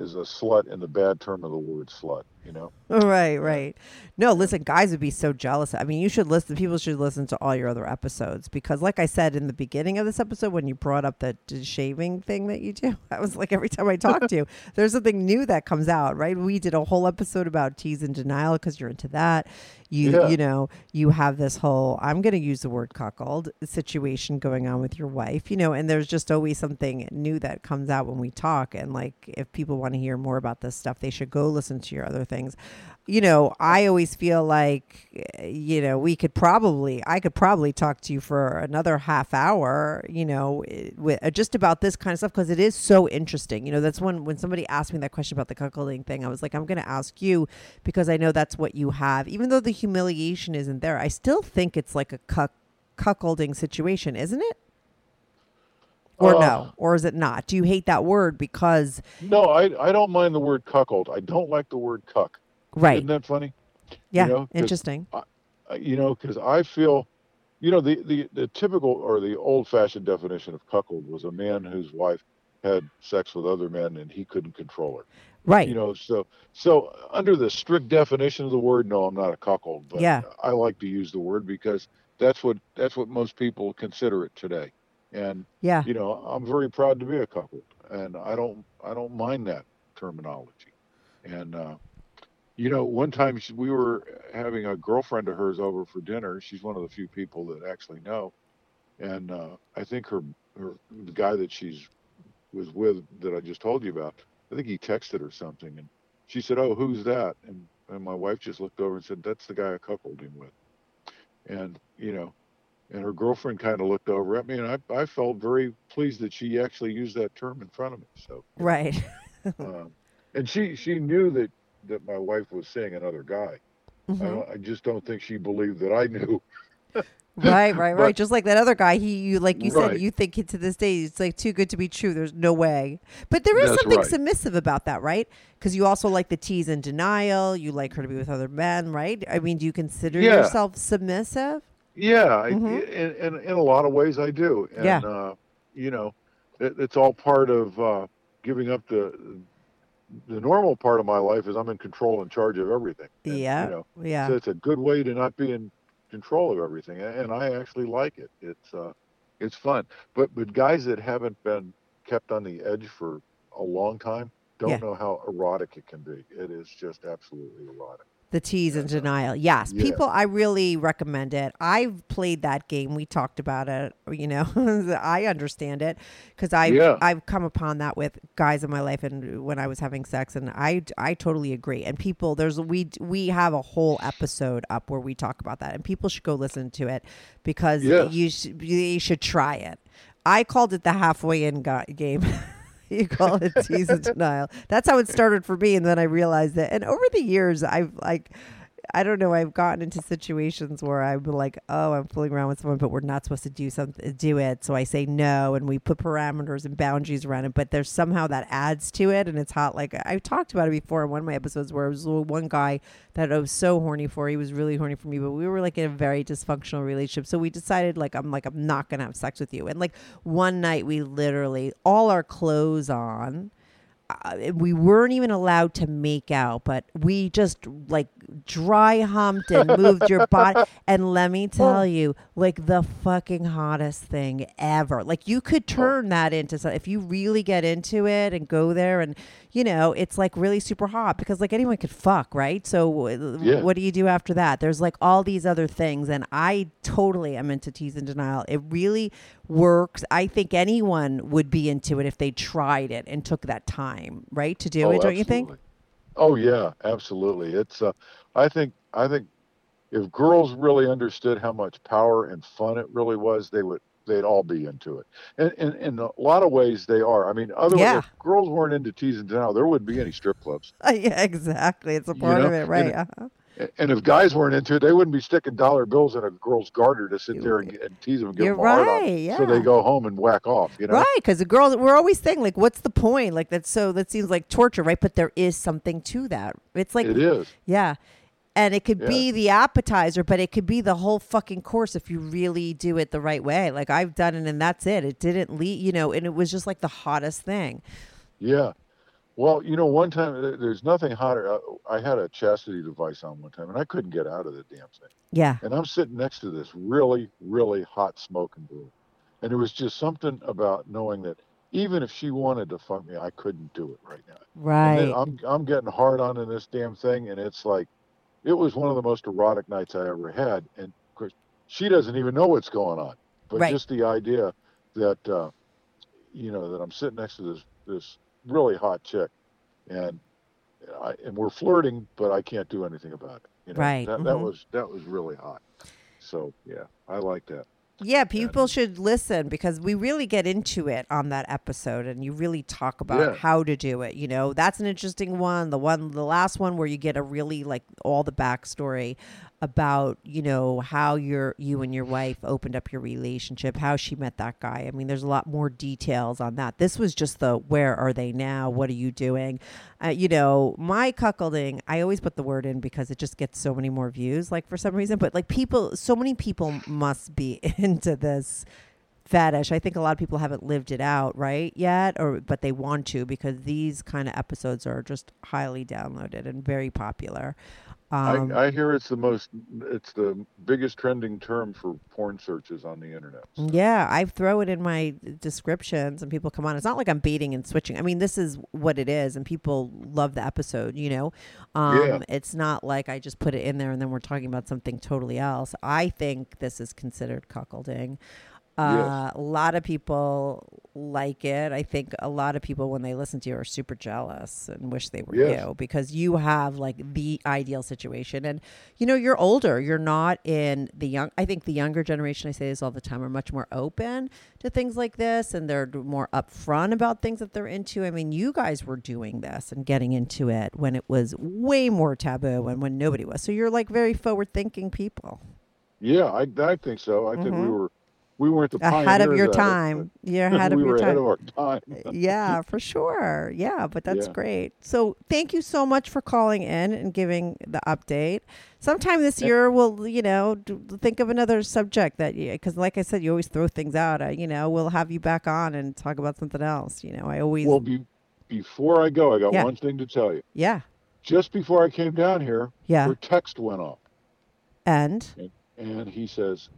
is a slut in the bad term of the word slut. You know. Right, right. No, listen, guys would be so jealous. I mean, you should listen. People should listen to all your other episodes because, like I said in the beginning of this episode, when you brought up the shaving thing that you do, [LAUGHS] I was like, every time I talk to you, [LAUGHS] there's something new that comes out. Right? We did a whole episode about tease and denial because you're into that. You, Yeah. you know, you have this whole I'm going to use the word cuckold situation going on with your wife. You know, and there's just always something new that comes out when we talk. And like, if people want to hear more about this stuff, they should go listen to your other things you know, I always feel like, you know, we could probably, I could probably talk to you for another half hour, you know, eh, with uh, just about this kind of stuff because it is so interesting. You know, that's when when somebody asked me that question about the cuckolding thing, I was like, I'm going to ask you because I know that's what you have. Even though the humiliation isn't there, I still think it's like a cuck cuckolding situation, isn't it? Or Uh, no, or is it not? Do you hate that word because No, I I don't mind the word cuckold. I don't like the word cuck. right? Isn't that funny? yeah, know, 'cause interesting. uh, you know, because I feel, you know, the, the, the typical or the old fashioned definition of cuckold was a man whose wife had sex with other men and he couldn't control her. Right. You know, so so under the strict definition of the word, no, I'm not a cuckold, but Yeah. I like to use the word because that's what that's what most people consider it today. And yeah. you know, I'm very proud to be a cuckold, and I don't I don't mind that terminology. And uh, you know, one time she, we were having a girlfriend of hers over for dinner. She's one of the few people that actually know, and uh, I think her her the guy that she's was with that I just told you about. I think he texted her something, and she said, "Oh, who's that?" And and my wife just looked over and said, "That's the guy I cuckolded him with." And you know, and her girlfriend kind of looked over at me, and I, I felt very pleased that she actually used that term in front of me. So, Right. [LAUGHS] um, and she she knew that that my wife was seeing another guy. I, Mhm. don't, I just don't think she believed that I knew. [LAUGHS] Right, right, right. But- Just like that other guy, he you like you said, you think to this day it's like too good to be true. There's no way. But there is That's something right. submissive about that, right? Because you also like the tease and denial. You like her to be with other men, right? I mean, do you consider Yeah. yourself submissive? Yeah, I, Mhm. in, in in a lot of ways I do. And, Yeah. Uh, you know, it, it's all part of uh, giving up the the normal part of my life is I'm in control and charge of everything. And, yeah, You know, yeah, So it's a good way to not be in control of everything, and I actually like it. It's uh, it's fun. But but guys that haven't been kept on the edge for a long time don't Yeah. know how erotic it can be. It is just absolutely erotic. The tease and denial. Yes. Yeah. People, I really recommend it. I've played that game. We talked about it. You know, [LAUGHS] I understand it because I've, Yeah. I've come upon that with guys in my life and when I was having sex. And I, I totally agree. And people, there's, we, we have a whole episode up where we talk about that. And people should go listen to it because Yes. you, should, you should try it. I called it the halfway in ga- game. [LAUGHS] [LAUGHS] you call it tease and denial. That's how it started for me, and then I realized that. And over the years, I've like, I don't know, I've gotten into situations where I'm like, oh, I'm fooling around with someone, but we're not supposed to do something, do it. So I say no, and we put parameters and boundaries around it. But there's somehow that adds to it, and it's hot. Like I've talked about it before in one of my episodes where it was one guy that I was so horny for. He was really horny for me, but we were like in a very dysfunctional relationship. So we decided, like, I'm like, I'm not gonna have sex with you. And like one night, we literally all our clothes on we weren't even allowed to make out, but we just like dry humped and moved your [LAUGHS] body. And let me tell you, like the fucking hottest thing ever. Like you could turn that into something if you really get into it and go there, and you know, it's like really super hot because like anyone could fuck, right? So uh, Yeah. what do you do after that? There's like all these other things, and I totally am into tease and denial. It really works. I think anyone would be into it if they tried it and took that time, right, to do Oh, it. Don't you think? Oh yeah, absolutely. It's uh, I think I think if girls really understood how much power and fun it really was, they would they'd all be into it. And, and in a lot of ways they are. I mean, otherwise Yeah. if girls weren't into and denial, there wouldn't be any strip clubs. [LAUGHS] yeah, exactly. It's a You part of it, right? it- uh-huh. And if guys weren't into it, they wouldn't be sticking dollar bills in a girl's garter to sit there and, and tease them and give You're them a hard on, right, so they go home and whack off. You know, Right, because the girls, we're always saying like, "What's the point?" Like that's so that seems like torture, right? But there is something to that. It's like it is. Yeah. And it could be the appetizer, but it could be the whole fucking course if you really do it the right way. Like I've done it and that's it. It didn't lead, you know, and it was just like the hottest thing. Yeah. Well, you know, one time there's nothing hotter. Uh, I had a chastity device on one time, and I couldn't get out of the damn thing. Yeah. And I'm sitting next to this really, really hot smoking girl, and it was just something about knowing that even if she wanted to fuck me, I couldn't do it right now. Right. I'm I'm getting hard on in this damn thing, and it's like, it was one of the most erotic nights I ever had, and of course, she doesn't even know what's going on, but Right. just the idea that, uh, you know, that I'm sitting next to this this really hot chick, and I and we're flirting, but I can't do anything about it. You know, Right, That that mhm. was that was really hot. So yeah, I like that. Yeah, people should listen because we really get into it on that episode and you really talk about Yeah. how to do it. You know, that's an interesting one. The one, the last one where you get a really like all the backstory about, you know, how your, you and your wife opened up your relationship, how she met that guy. I mean, there's a lot more details on that. This was just the where are they now? What are you doing? Uh, you know, my cuckolding, I always put the word in because it just gets so many more views, like for some reason. But like people, so many people must be [LAUGHS] into this fetish. I think a lot of people haven't lived it out right yet, or but they want to because these kind of episodes are just highly downloaded and very popular. Um, I, I hear it's the most, it's the biggest trending term for porn searches on the internet. Yeah, I throw it in my descriptions and people come on. It's not like I'm baiting and switching. I mean, this is what it is and people love the episode, you know. Um Yeah. it's not like I just put it in there and then we're talking about something totally else. I think this is considered cuckolding. Uh, a lot of people like it. I think a lot of people, when they listen to you, are super jealous and wish they were Yes. you because you have like the ideal situation. And you know, you're older. You're not in the young. I think the younger generation. I say this all the time. Are much more open to things like this, and they're more upfront about things that they're into. I mean, you guys were doing this and getting into it when it was way more taboo and when nobody was. So you're like very forward-thinking people. Yeah, I, I think so. I think we were, we weren't the ahead of your it, time. You're [LAUGHS] ahead of we your were time. ahead of our time. yeah, [LAUGHS] for sure. Yeah, but that's Yeah. great. So thank you so much for calling in and giving the update. Sometime this year, we'll, you know, think of another subject that you, because like I said, you always throw things out. Uh, you know, we'll have you back on and talk about something else. You know, I always, Well, be, before I go, I got Yeah. one thing to tell you. yeah, Just before I came down here, yeah. her text went off, And and he says,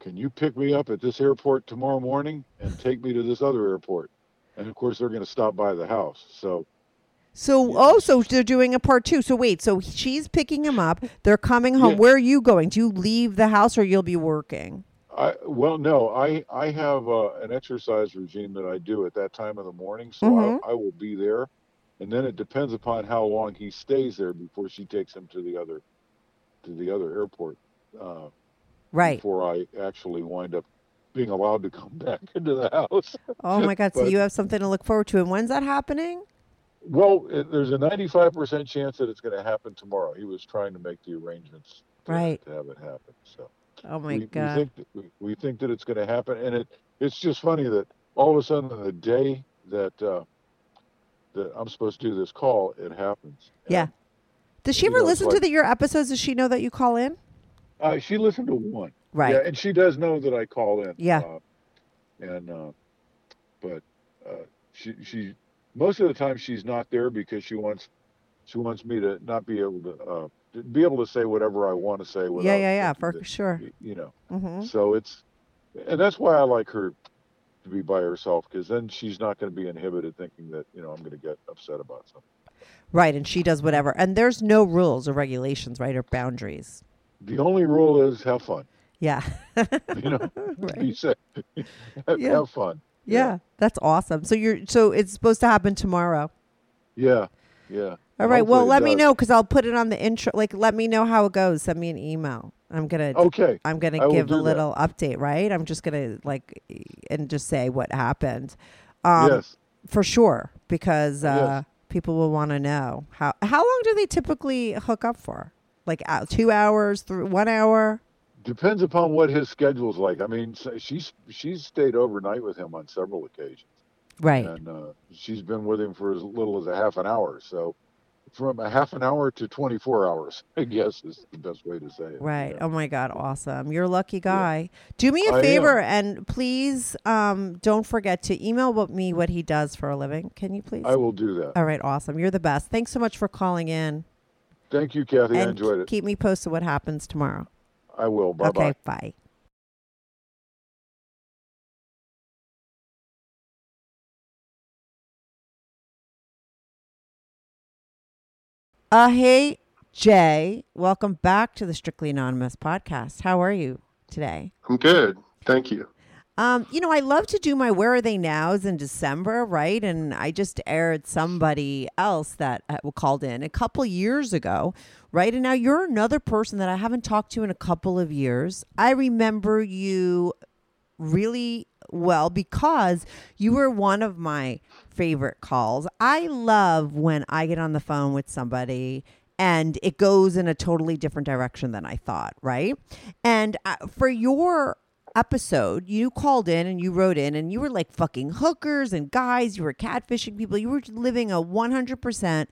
"Can you pick me up at this airport tomorrow morning and take me to this other airport?" And of course, they're going to stop by the house. So So, oh, so they're doing a part two. So wait, so she's picking him up. They're coming home. Yeah. Where are you going? Do you leave the house or you'll be working? I well, no, I I have uh, an exercise regime that I do at that time of the morning, so Mhm. I, I will be there, and then it depends upon how long he stays there before she takes him to the other to the other airport. Uh, Right. Before I actually wind up being allowed to come [LAUGHS] back into the house. Oh my God. So you have something to look forward to. And when's that happening? Well, it, there's a 95% chance that it's going to happen tomorrow. He was trying to make the arrangements to, Right. to have it happen. So. Oh my we, God. We think, that, we, we think that it's going to happen, and it it's just funny that all of a sudden the day that uh, that I'm supposed to do this call, it happens. Yeah. And, Does she ever know, listen to the, your episodes? Does she know that you call in? Uh, she listened to one. Right. Yeah, and she does know that I call in. Yeah. Uh, and uh, but uh, she she most of the time she's not there because she wants she wants me to not be able to uh, be able to say whatever I want to say. Without yeah, yeah, yeah, for that, sure. You know. hmm So it's, and that's why I like her to be by herself because then she's not going to be inhibited thinking that you know I'm going to get upset about something. Right. And she does whatever. And there's no rules or regulations, right? Or boundaries. The only rule is have fun. Yeah. You know, Right. be safe. have, Yeah. have fun. yeah. That's awesome. So you're, so it's supposed to happen tomorrow. Yeah. Yeah. All right. Well, Hopefully it let me know because I'll put it on the intro. Like, let me know how it goes. Send me an email. I'm gonna. Okay. I'm gonna I give a do that. little update. Right. I'm just gonna like and just say what happened. Um, yes. For sure, because uh, Yes. people will want to know how. How long do they typically hook up for? Like uh, two hours, through one hour. Depends upon what his schedule's like. I mean, she's she's stayed overnight with him on several occasions, Right. and uh, she's been with him for as little as a half an hour. So, from a half an hour to 24 hours, [LAUGHS] I guess is the best way to say it. Right. Yeah. Oh my God. Awesome. You're a lucky guy. Do me a I am. favor and please um, don't forget to email me what he does for a living. Can you please? I will do that. All right. Awesome. You're the best. Thanks so much for calling in. Thank you, Kathy. I enjoyed it. keep me posted what happens tomorrow. I will. Bye bye. okay. Bye. Uh, hey, Jay. Welcome back to the Strictly Anonymous podcast. How are you today? I'm good. Thank you. Um, you know, I love to do my Where Are They Nows in December, right? And I just aired somebody else that uh, called in a couple years ago, right? And now you're another person that I haven't talked to in a couple of years. I remember you really well because you were one of my favorite calls. I love when I get on the phone with somebody and it goes in a totally different direction than I thought, right? And uh, for your episode, you called in and you wrote in and you were like fucking hookers and guys, you were catfishing people, you were living a 100%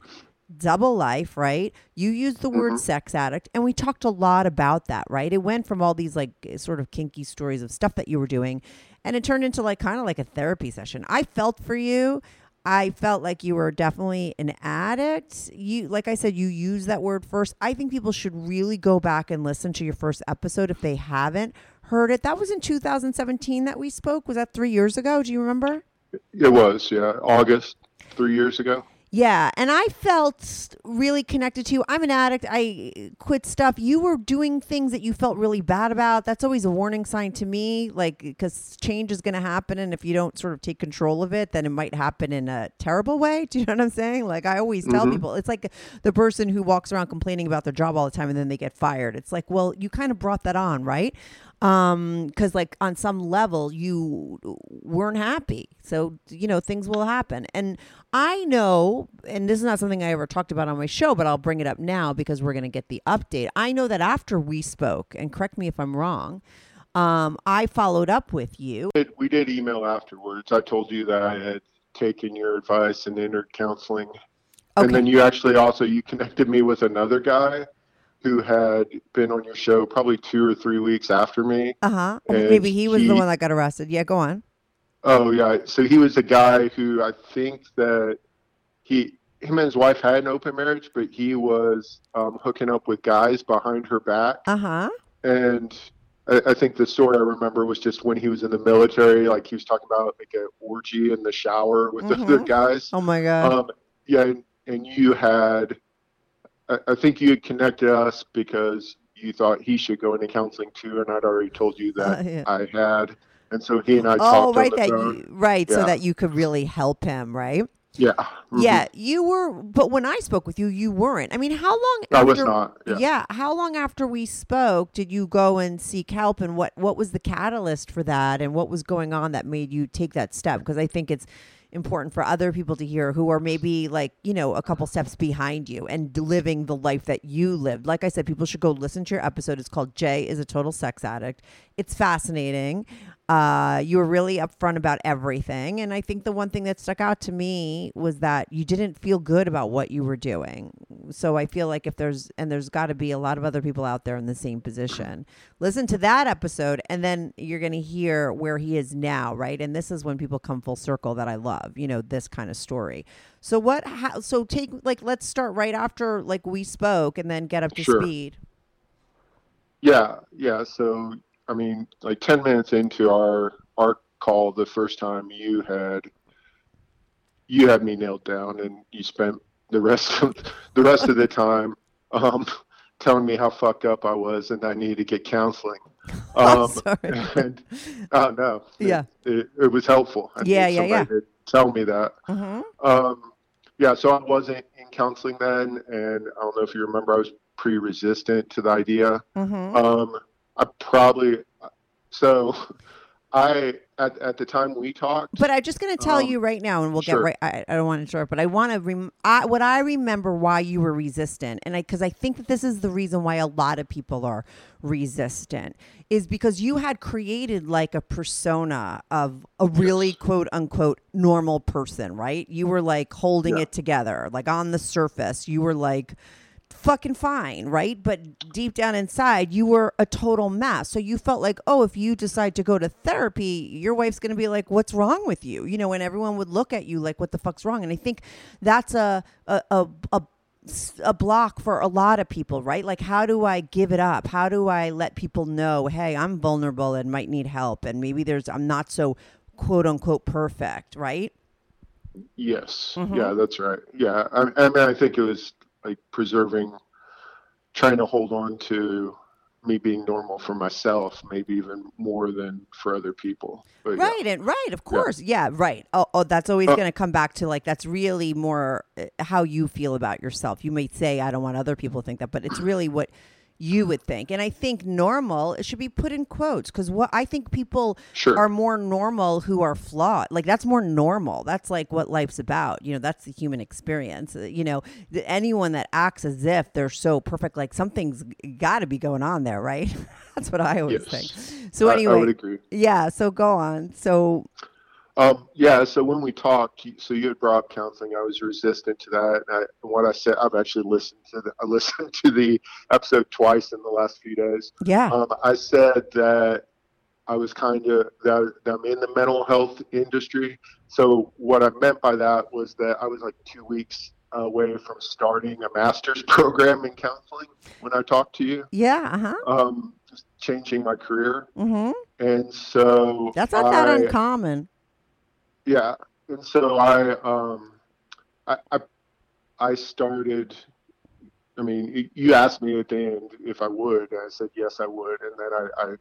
double life, right? You used the word mm-hmm. sex addict, and we talked a lot about that, right? It went from all these like sort of kinky stories of stuff that you were doing, and it turned into like kind of like a therapy session. I felt for you. I felt like you were definitely an addict. You, like I said, you use that word first. I think people should really go back and listen to your first episode if they haven't heard it. That was in 2017 that we spoke. Was that three years ago? Do you remember? It was, yeah, August three years ago. Yeah, and I felt really connected to you. I'm an addict. I quit stuff. You were doing things that you felt really bad about. That's always a warning sign to me, like because change is going to happen, and if you don't sort of take control of it, then it might happen in a terrible way. [LAUGHS] Do you know what I'm saying? Like I always tell mm-hmm. people, it's like the person who walks around complaining about their job all the time and then they get fired. It's like, well, you kind of brought that on, right? Um because like on some level you weren't happy. So you know things will happen. And i know and this is not something i ever talked about on my show but i'll bring it up now because we're going to get the update. I know that after we spoke and correct me if i'm wrong um i followed up with you. We did email afterwards. I told you that I had taken your advice and entered counseling, and then you actually also you connected me with another guy who had been on your show probably two or three weeks after me. uh-huh. Maybe he was the one that got arrested. Yeah go on. Oh yeah, so he was a guy who I think that he him and his wife had an open marriage, but he was um, hooking up with guys behind her back. uh-huh. And I, I think the story I remember was just when he was in the military, like he was talking about like an orgy in the shower with the other guys. oh my god. Um, yeah, and, and you had, I, I think you had connected us because you thought he should go into counseling too, and I'd already told you that Uh, yeah. I had, and so he and I Oh, talked right, that you, right, so that you could really help him, right? yeah, mhm. Yeah, you were, but when I spoke with you, you weren't. I mean, how long? I after, was not. Yeah. how long after we spoke did you go and seek help, and what what was the catalyst for that, and what was going on that made you take that step? Because I think it's important for other people to hear who are maybe like you know a couple steps behind you and living the life that you lived. Like I said, people should go listen to your episode. It's called "Jay is a Total Sex Addict." It's fascinating. Uh, you were really upfront about everything, and I think the one thing that stuck out to me was that you didn't feel good about what you were doing. So I feel like if there's and there's got to be a lot of other people out there in the same position. Listen to that episode, and then you're going to hear where he is now, right? And this is when people come full circle that I love. You know, this kind of story. So what? How, so take like let's start right after like we spoke, and then get up to Sure. speed. Yeah, yeah. So I mean, like ten minutes into our our call, the first time you had you had me nailed down, and you spent the rest of the rest of the [LAUGHS] time um, telling me how fucked up I was and I needed to get counseling. [LAUGHS] I'm Um, sorry. [LAUGHS] oh no, Yeah. it, it, it was helpful. I Yeah, yeah, yeah. Tell me that. hmm Um, yeah, so I wasn't in counseling then, and I don't know if you remember, I was pretty resistant to the idea. hmm Um, I probably so I at at the time we talked. But I'm just going to tell Um, you right now, and we'll get right. I, I don't want to interrupt, but I want to. Rem- I, what I remember why you were resistant, and I because I think that this is the reason why a lot of people are resistant, is because you had created like a persona of a really quote unquote normal person, right? You were like holding Yeah. it together, like on the surface, you were like fucking fine, right? But deep down inside, you were a total mess. So you felt like, oh, if you decide to go to therapy, your wife's going to be like, what's wrong with you? You know, and everyone would look at you like, what the fuck's wrong? And I think that's a, a, a, a a block for a lot of people, right? Like, how do I give it up? How do I let people know, hey, I'm vulnerable and might need help, and maybe there's I'm not so quote unquote perfect, right? Yes, Mhm. yeah, that's right. Yeah, I, I mean, I think it was like preserving, trying to hold on to me being normal for myself, maybe even more than for other people. But yeah. Right, and right, of course, yeah, right. Oh, oh that's always Uh, going to come back to like that's really more uh, how you feel about yourself. You may say, "I don't want other people to think that," but it's really what you would think. And I think normal it should be put in quotes because what I think people Sure. are more normal who are flawed. Like that's more normal. That's like what life's about. You know, that's the human experience. Uh, You know, anyone that acts as if they're so perfect, like something's got to be going on there, right? [LAUGHS] that's what I always Yes. think. So anyway, I would agree. yeah, so go on. So Um, yeah, so when we talked, so you had brought up counseling. I was resistant to that. And, I, what I said, I've actually listened to the, I listened [LAUGHS] to the episode twice in the last few days. yeah, Um, I said that I was kind of that, that I'm in the mental health industry. So what I meant by that was that I was like two weeks away from starting a master's [LAUGHS] program in counseling when I talked to you, yeah, uh huh. um, changing my career. Mm-hmm. And so That's not that uncommon. Yeah, and so I, um, I, I, I started. I mean, you asked me at the end if I would, and I said yes, I would, and then I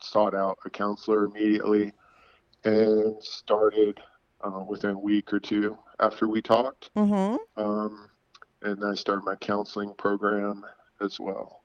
sought out a counselor immediately, and started uh, within a week or two after we talked, Mm-hmm. um, and I started my counseling program as well.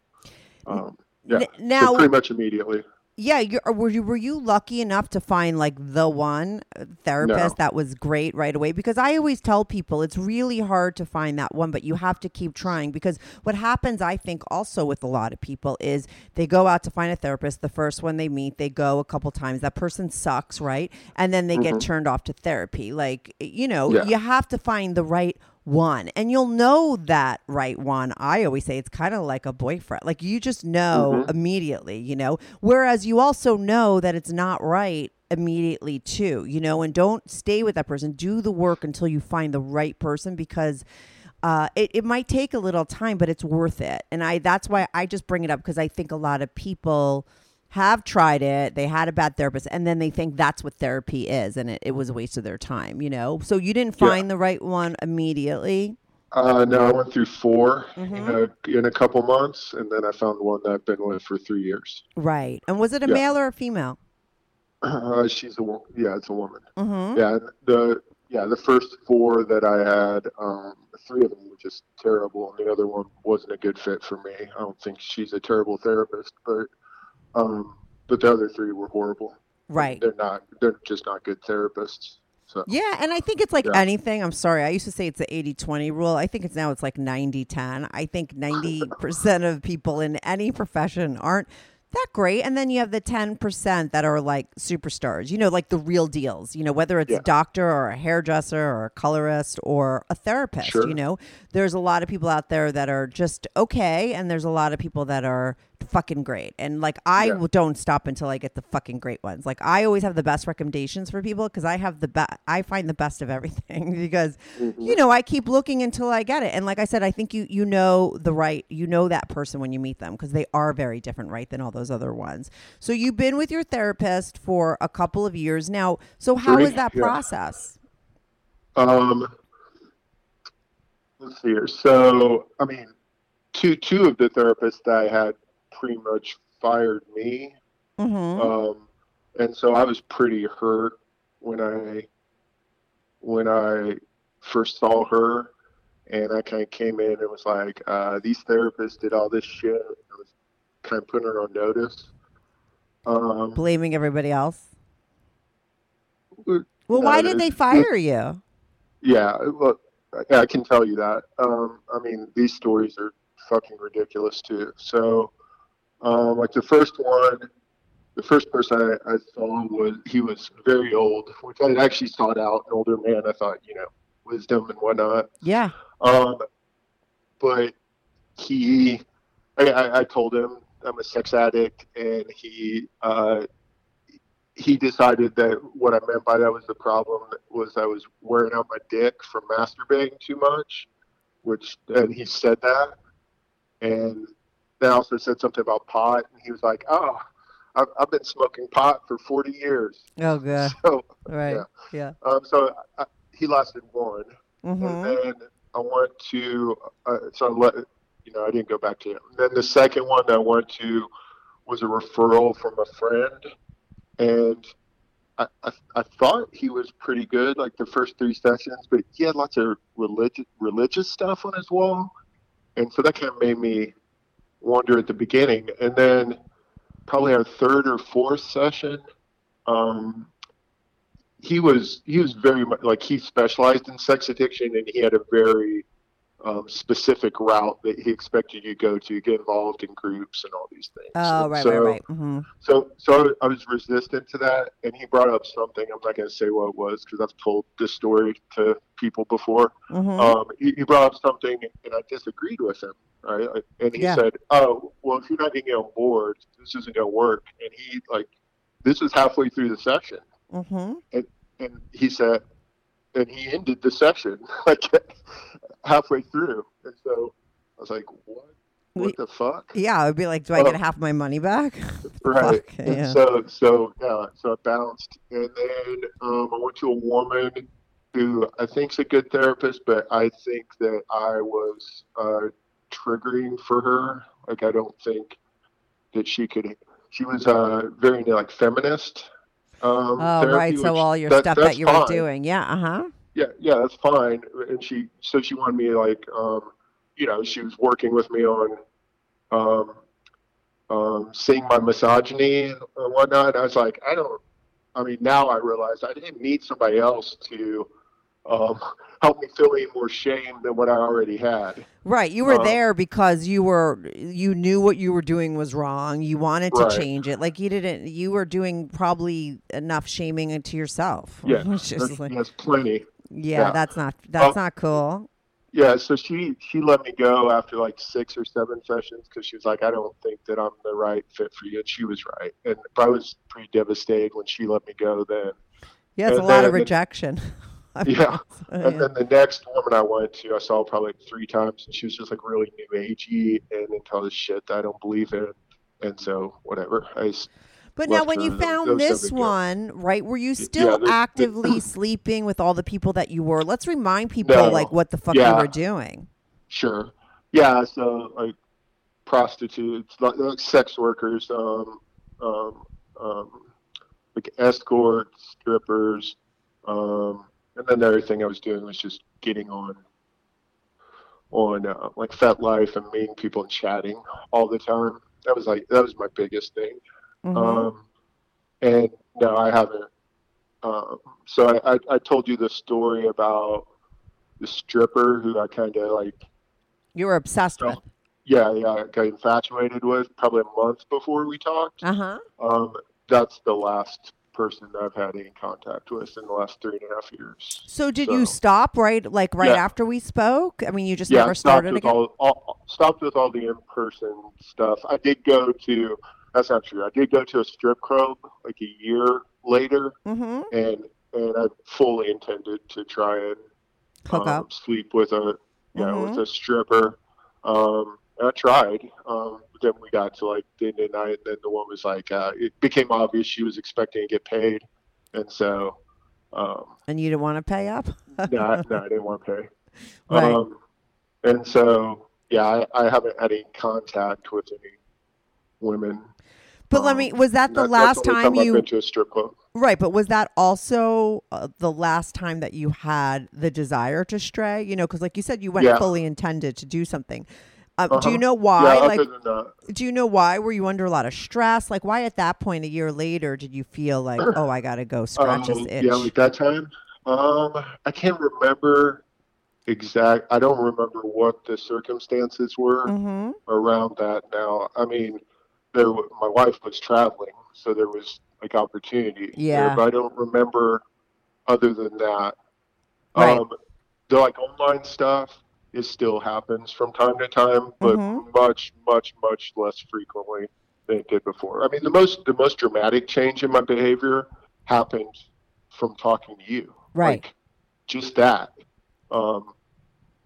Um, yeah, N- so now, pretty much immediately. Yeah, you're, were you were you lucky enough to find like the one uh, therapist No. that was great right away? Because I always tell people it's really hard to find that one, but you have to keep trying. Because what happens, I think, also with a lot of people is they go out to find a therapist. The first one they meet, they go a couple times. That person sucks, right? And then they get turned off to therapy. Like you know, Mm-hmm. Yeah. you have to find the right one. And you'll know that right one i always say it's kind of like a boyfriend. Like you just know Mm-hmm. immediately you know? Whereas you also know that it's not right immediately too you know? And don't stay with that person. Do the work until you find the right person because uh, it, it might take a little time but it's worth it. And i that's why i just bring it up because i think a lot of people have tried it they had a bad therapist and then they think that's what therapy is and it, it was a waste of their time you know so you didn't Yeah. find the right one immediately Uh, no, I went through 4 Mhm. in, a, in a couple months, and then I found one that I've been with for three years. Right. And was it a Yeah. male or a female? Uh, she's a yeah, it's a woman. Mm-hmm. Yeah, the yeah the first four that I had, um, three of them were just terrible, and the other one wasn't a good fit for me. I don't think she's a terrible therapist, but um, but the other three were horrible. Right. They're not. They're just not good therapists. So Yeah, and I think it's like Yeah. anything. I'm sorry. I used to say it's the 80-20 rule. I think it's now it's like 90-10. I think 90% of people in any profession aren't that great. And then you have the 10% that are like superstars, you know, like the real deals, you know, whether it's Yeah. a doctor or a hairdresser or a colorist or a therapist, Sure. you know. There's a lot of people out there that are just okay and there's a lot of people that are fucking great. And like I Yeah. don't stop until I get the fucking great ones. Like I always have the best recommendations for people because I have the best. I find the best of everything [LAUGHS] because Mm-hmm. you know I keep looking until I get it. And like I said, I think you you know the right you know that person when you meet them because they are very different, right, than all those other ones. So you've been with your therapist for a couple of years now. So how Three, is that yeah. process? Um, let's see here. So, I mean, two two of the therapists that I had pretty much fired me, Mm-hmm. um, and so I was pretty hurt when I when I first saw her, and I kind of came in and was like, uh, "These therapists did all this shit." I was kind of putting her on notice. Um, Blaming everybody else. Well, Well, why did they fire you? Yeah, look, I I can tell you that. Um, I mean, these stories are fucking ridiculous too. So, um, like the first one, the first person I, I saw was he was very old, which I had actually sought out an older man. I thought, you know, wisdom and whatnot. Yeah. Um, but he, I, I, I told him I'm a sex addict, and he, uh, he decided that what I meant by that was the problem was I was wearing out my dick from masturbating too much, which, and he said that, and they also said something about pot, and he was like, "Oh, I've, I've been smoking pot for 40 years." Oh, good. [LAUGHS] So, Right. Yeah. Yeah. um, so I, he lasted one, Mm-hmm. and then I went to, uh, so I let, you know, I didn't go back to him. Then the second one that I went to was a referral from a friend, and I, I, I thought he was pretty good, like the first three sessions, but he had lots of religious religious stuff on his wall, and so that kind of made me wonder at the beginning. And then probably our third or fourth session, um, he was he was very much like he specialized in sex addiction and he had a very um, specific route that he expected you to go to get involved in groups and all these things Oh, And right, so, right, right. Mm-hmm. so so i was resistant to that and he brought up something i'm not going to say what it was because i've told this story to people before Mm-hmm. um, he, he brought up something and i disagreed with him right and he Yeah. said oh well if you're not getting on board this isn't going to work and he like this was halfway through the session mm-hmm. and he said, and he ended the session [LAUGHS] like halfway through, and so I was like, "What? What the fuck?" Yeah, I would be like, do I get Oh. half my money back? [LAUGHS] Right. Fuck, yeah. so, so yeah, so I bounced, and then um, I went to a woman who I think's a good therapist, but I think that I was uh, triggering for her. Like, I don't think that she could. She was uh, very like feminist. Um, Oh, therapy, right. So all your that- stuff that you were doing. Yeah. Uh huh. yeah, yeah, that's fine. And she, so she wanted me like, um, you know, she was working with me on, um, um, seeing my misogyny and whatnot. And I was like, I don't. I mean, now I realize I didn't need somebody else to um, help me feel any more shame than what I already had. Right. You were Uh, there because you were you knew what you were doing was wrong. You wanted to Right. change it. Like you didn't. You were doing probably enough shaming to yourself. [LAUGHS] Yeah, there's, like, there's plenty. yeah, yeah. that's not that's Well- not cool. Yeah, so she she let me go after like six or seven sessions because she was like, I don't think that I'm the right fit for you, and she was right. And I was pretty devastated when she let me go. Then, Yeah, it's a and lot of rejection. I [LAUGHS] [LAUGHS] Yeah. and then the next woman I went to, I saw probably three times, and she was just like really new agey and into all this shit that I don't believe in. And so whatever, I But now, when you found this big deal. one, right, were you still the- the- actively [CLEARS THROAT] sleeping with all the people that you were? Let's remind people No. like what the fuck you were doing. Sure. Yeah. So like prostitutes, like, like sex workers, um, um, um, like escorts, strippers, um, and then the other thing I was doing was just getting on on uh, like FetLife and meeting people and chatting all the time. That was like that was my biggest thing. Mhm. Um, and no, I haven't. Um, so I, I, I told you the story about the stripper who I kind of like you were obsessed with. yeah, yeah, got infatuated with probably a month before we talked. Uh huh. Um, that's the last person I've had any contact with in the last three and a half years. So did So- you stop right, like right Yeah. after we spoke? I mean, you just yeah, never started again. all, all stopped with all the in-person stuff. I did go to that's not true. I did go to a strip club like a year later, Mm-hmm. and and I fully intended to try and Hook um, up. sleep with a yeah Mhm. with a stripper. Um, and I tried. Um, but then we got to like the end of the night, and then the one was like, uh, it became obvious she was expecting to get paid, and so um, And you didn't want to pay up. no, I, no, I didn't want to pay. [LAUGHS] Right. Um, and so yeah, I, I haven't had any contact with any women. But let Um, me. Was that the That- last only time you? to a strip club. Right, but was that also uh, the last time that you had the desire to stray? You know, because like you said, you went Yeah. fully intended to do something. Um, Do Uh-huh. you know why? yeah, like, other than that, do you know why? Were you under a lot of stress? Like, why at that point, a year later, did you feel like, [CLEARS THROAT] oh, I gotta go scratch this Um, itch? Yeah, like that time. Um, I can't remember exact. I don't remember what the circumstances were mm-hmm. around that. Now, I mean, there. My wife was traveling, so there was like opportunity. there, Yeah. but I don't remember other than that. Right. Um, the like online stuff. It still happens from time to time, but Mhm. much, much, much less frequently than it did before. I mean, the most the most dramatic change in my behavior happened from talking to you. Right. Like, just that. Um,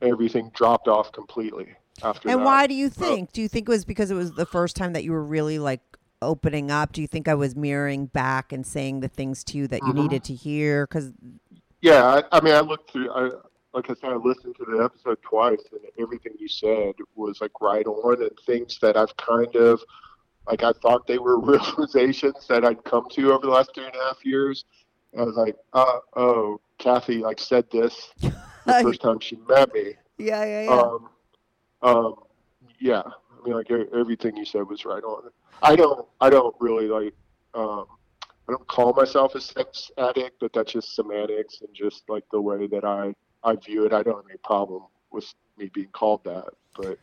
everything dropped off completely after And that. why do you think? Do you think it was because it was the first time that you were really like opening up? Do you think I was mirroring back and saying the things to you that you Mhm. needed to hear? Because Yeah, I, I mean, I looked through. I, like I said, I listened to the episode twice, and everything you said was like right on, and things that I've kind of like I thought they were [LAUGHS] realizations that I'd come to over the last three and a half years. I was like, uh, oh, Kathy like said this [LAUGHS] the first time she met me. yeah, yeah, yeah. Um, um, yeah, I mean, like everything you said was right on. I don't, I don't really like, um, I don't call myself a sex addict, but that's just semantics and just like the way that I, I view it. I don't have any problem with me being called that, but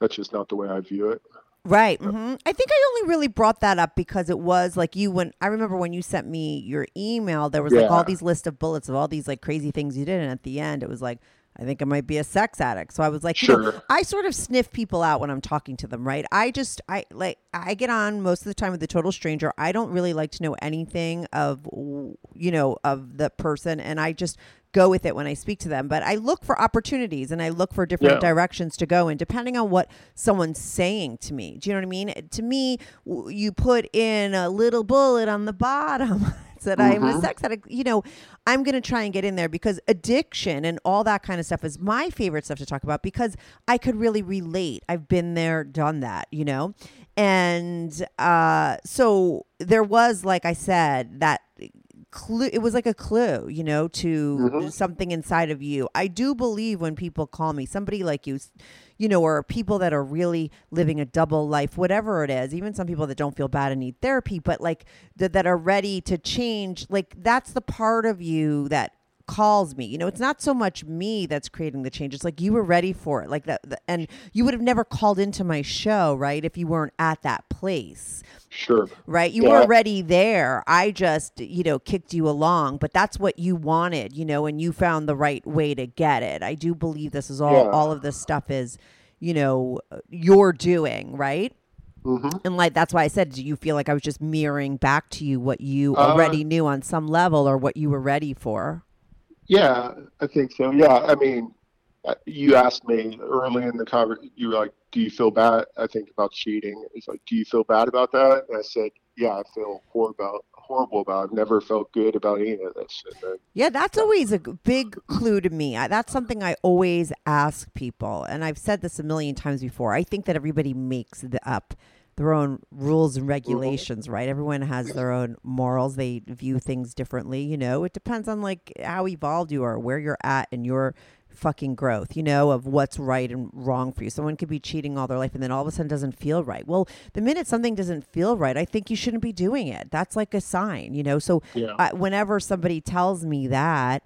that's just not the way I view it. Right. hmm I think I only really brought that up because it was like you when I remember when you sent me your email, there was like all these list of bullets of all these like crazy things you did, and at the end it was like. I think I might be a sex addict. So I was like, you know, Sure. I sort of sniff people out when I'm talking to them, right? I just, I like, I get on most of the time with a total stranger. I don't really like to know anything of, you know, of the person. And I just go with it when I speak to them. But I look for opportunities and I look for different Yeah. directions to go in depending on what someone's saying to me. Do you know what I mean? To me, w- you put in a little bullet on the bottom. [LAUGHS] That I'm a sex addict, you know, I'm going to try and get in there because addiction and all that kind of stuff is my favorite stuff to talk about because I could really relate. I've been there, done that, you know? And uh, so there was, like I said, that clue. It was like a clue, you know, to Mhm. something inside of you. I do believe when people call me, somebody like you, you know, or people that are really living a double life, whatever it is, even some people that don't feel bad and need therapy, but like that, that are ready to change, like that's the part of you that calls me. You know, it's not so much me that's creating the change. It's like you were ready for it. Like that the- and you would have never called into my show, right? If you weren't at that place. Sure. Right? You Yeah. were already there. I just, you know, kicked you along, but that's what you wanted, you know, and you found the right way to get it. I do believe this is all Yeah. all of this stuff is, you know, you're doing, right? hmm And like that's why I said, do you feel like I was just mirroring back to you what you Uh, already knew on some level or what you were ready for? Yeah, I think so. Yeah, I mean, uh, you asked me early in the conversation. You were like, "Do you feel bad?" I think about cheating. It's like, "Do you feel bad about that?" And I said, yeah, I feel horrible about horrible about. I've never felt good about any of this. Then, Yeah, that's always a big clue to me. I, that's something I always ask people, and I've said this a million times before. I think that everybody makes the, up their own rules and regulations, right? Everyone has their own morals. They view things differently. You know, it depends on like how evolved you are, where you're at in your fucking growth, you know, of what's right and wrong for you. Someone could be cheating all their life and then all of a sudden doesn't feel right. Well, the minute something doesn't feel right, I think you shouldn't be doing it. That's like a sign, you know. So Yeah. I, whenever somebody tells me that,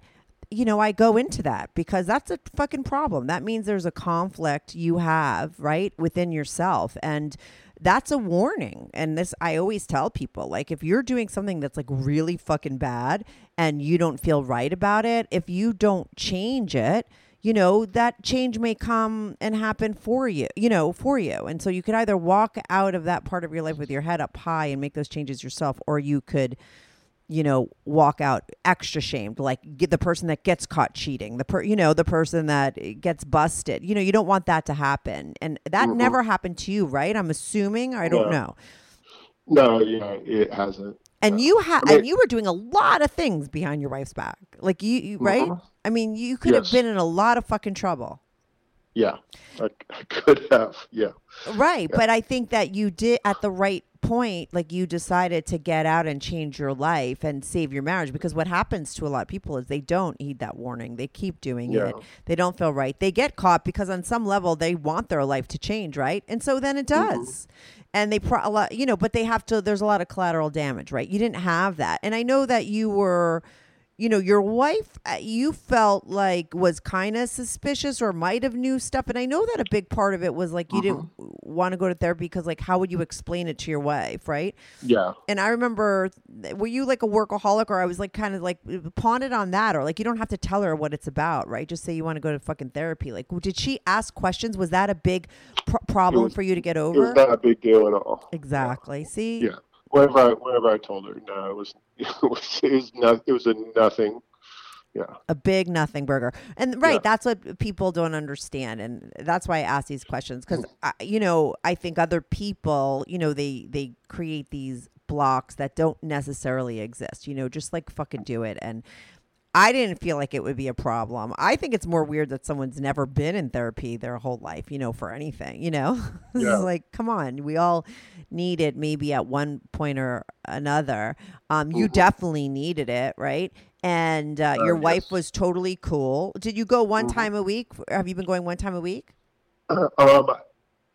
you know, I go into that because that's a fucking problem. That means there's a conflict you have, right, within yourself. And that's a warning. And this, I always tell people like, if you're doing something that's like really fucking bad and you don't feel right about it, if you don't change it, you know, that change may come and happen for you, you know, for you. And so you could either walk out of that part of your life with your head up high and make those changes yourself, or you could you know, walk out extra shamed, like the person that gets caught cheating, the per, you know, the person that gets busted. You know, you don't want that to happen, and that Mhm. never happened to you, right? I'm assuming. I don't No. know. no, yeah, it hasn't. And No. you had, I mean- and you were doing a lot of things behind your wife's back, like you, you right? Mhm. I mean, you could have been in a lot of fucking trouble. Yeah, I, I could have. Yeah, Right. Yeah. But I think that you did at the right point, like you decided to get out and change your life and save your marriage. Because what happens to a lot of people is they don't heed that warning. They keep doing Yeah. it. They don't feel right. They get caught because on some level they want their life to change, right? And so then it Mm-hmm. does. And they pro a lot, you know, but they have to. There's a lot of collateral damage, right? You didn't have that, and I know that you were you know your wife uh, you felt like was kind of suspicious or might have knew stuff and i know that a big part of it was like you didn't want to go to therapy because like how would you explain it to your wife right? Yeah, and i remember were you like a workaholic or i was like kind of like pawn it on that or like you don't have to tell her what it's about right? Just say you want to go to fucking therapy. Like did she ask questions? Was that a big pr- problem was- for you to get over? it was not a big deal at all. exactly. See? Yeah. Whenever I, whenever I told her, no, it was [LAUGHS] it was it was, not, it was a nothing. Yeah, a big nothing burger and right Yeah. that's what people don't understand and that's why i ask these questions because you know i think other people you know they they create these blocks that don't necessarily exist you know just like fucking do it and I didn't feel like it would be a problem. I think it's more weird that someone's never been in therapy their whole life, you know, for anything, you know? [LAUGHS] this Yeah. is like, come on, we all need it maybe at one point or another. Um, you Mhm. definitely needed it, right? And uh, Uh, your wife was totally cool. Did you go one Mhm. time a week? Have you been going one time a week? um,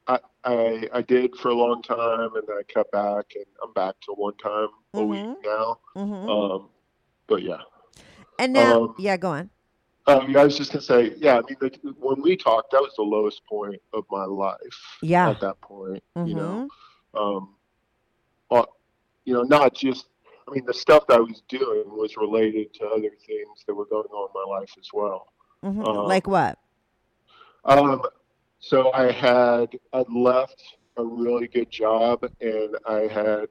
I, I I did for a long time, and then I cut back, and I'm back to one time a week Mhm. now. hmm Um, but yeah. And now, um, yeah, go on. Um, I was just gonna say, yeah. I mean, when we talked, that was the lowest point of my life. Yeah. At that point, you know, Mhm. um, uh, you know, not just. I mean, the stuff that I was doing was related to other things that were going on in my life as well. Mhm. um, like what? Um, so I had I'd left a really good job, and I had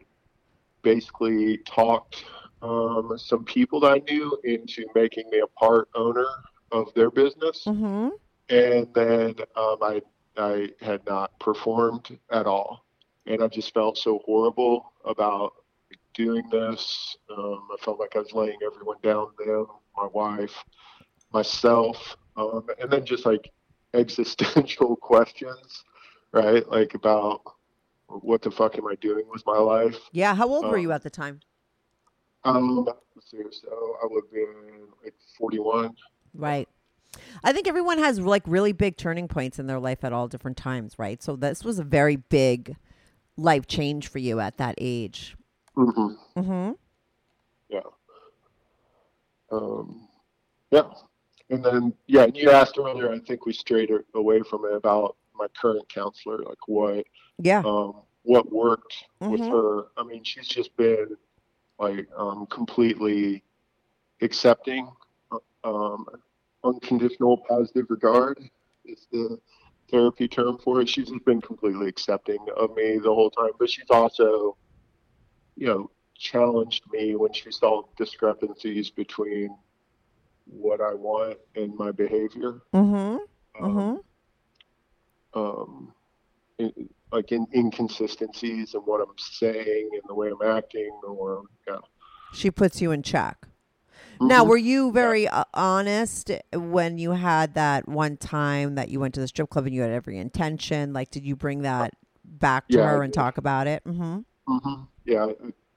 basically talked um, some people that I knew into making me a part owner of their business, Mm-hmm. and then um, I I had not performed at all, and I just felt so horrible about doing this. Um, I felt like I was laying everyone down, them, my wife, myself, um, and then just like [LAUGHS] existential questions, right? Like about what the fuck am I doing with my life? Yeah. How old were Um, you at the time? Um, so I would have been like 41. Right. I think everyone has like really big turning points in their life at all different times, right? So this was a very big life change for you at that age. Mm-hmm. Mm-hmm. Yeah. Um, yeah. And then, yeah, and you asked earlier, I think we strayed away from it about my current counselor, like what, Yeah. um, what worked with Mhm. her. I mean, she's just been like um, completely accepting, um, unconditional positive regard is the therapy term for it. She's been completely accepting of me the whole time, but she's also, you know, challenged me when she saw discrepancies between what I want and my behavior. Mm-hmm. Um, Mm-hmm. um, it- like in, inconsistencies in what I'm saying and the way I'm acting, or yeah. She puts you in check. Now, Mhm. were you very uh, honest when you had that one time that you went to the strip club and you had every intention? Like, did you bring that back to Yeah, her and talk about it? Mm-hmm. Mm-hmm. Yeah, I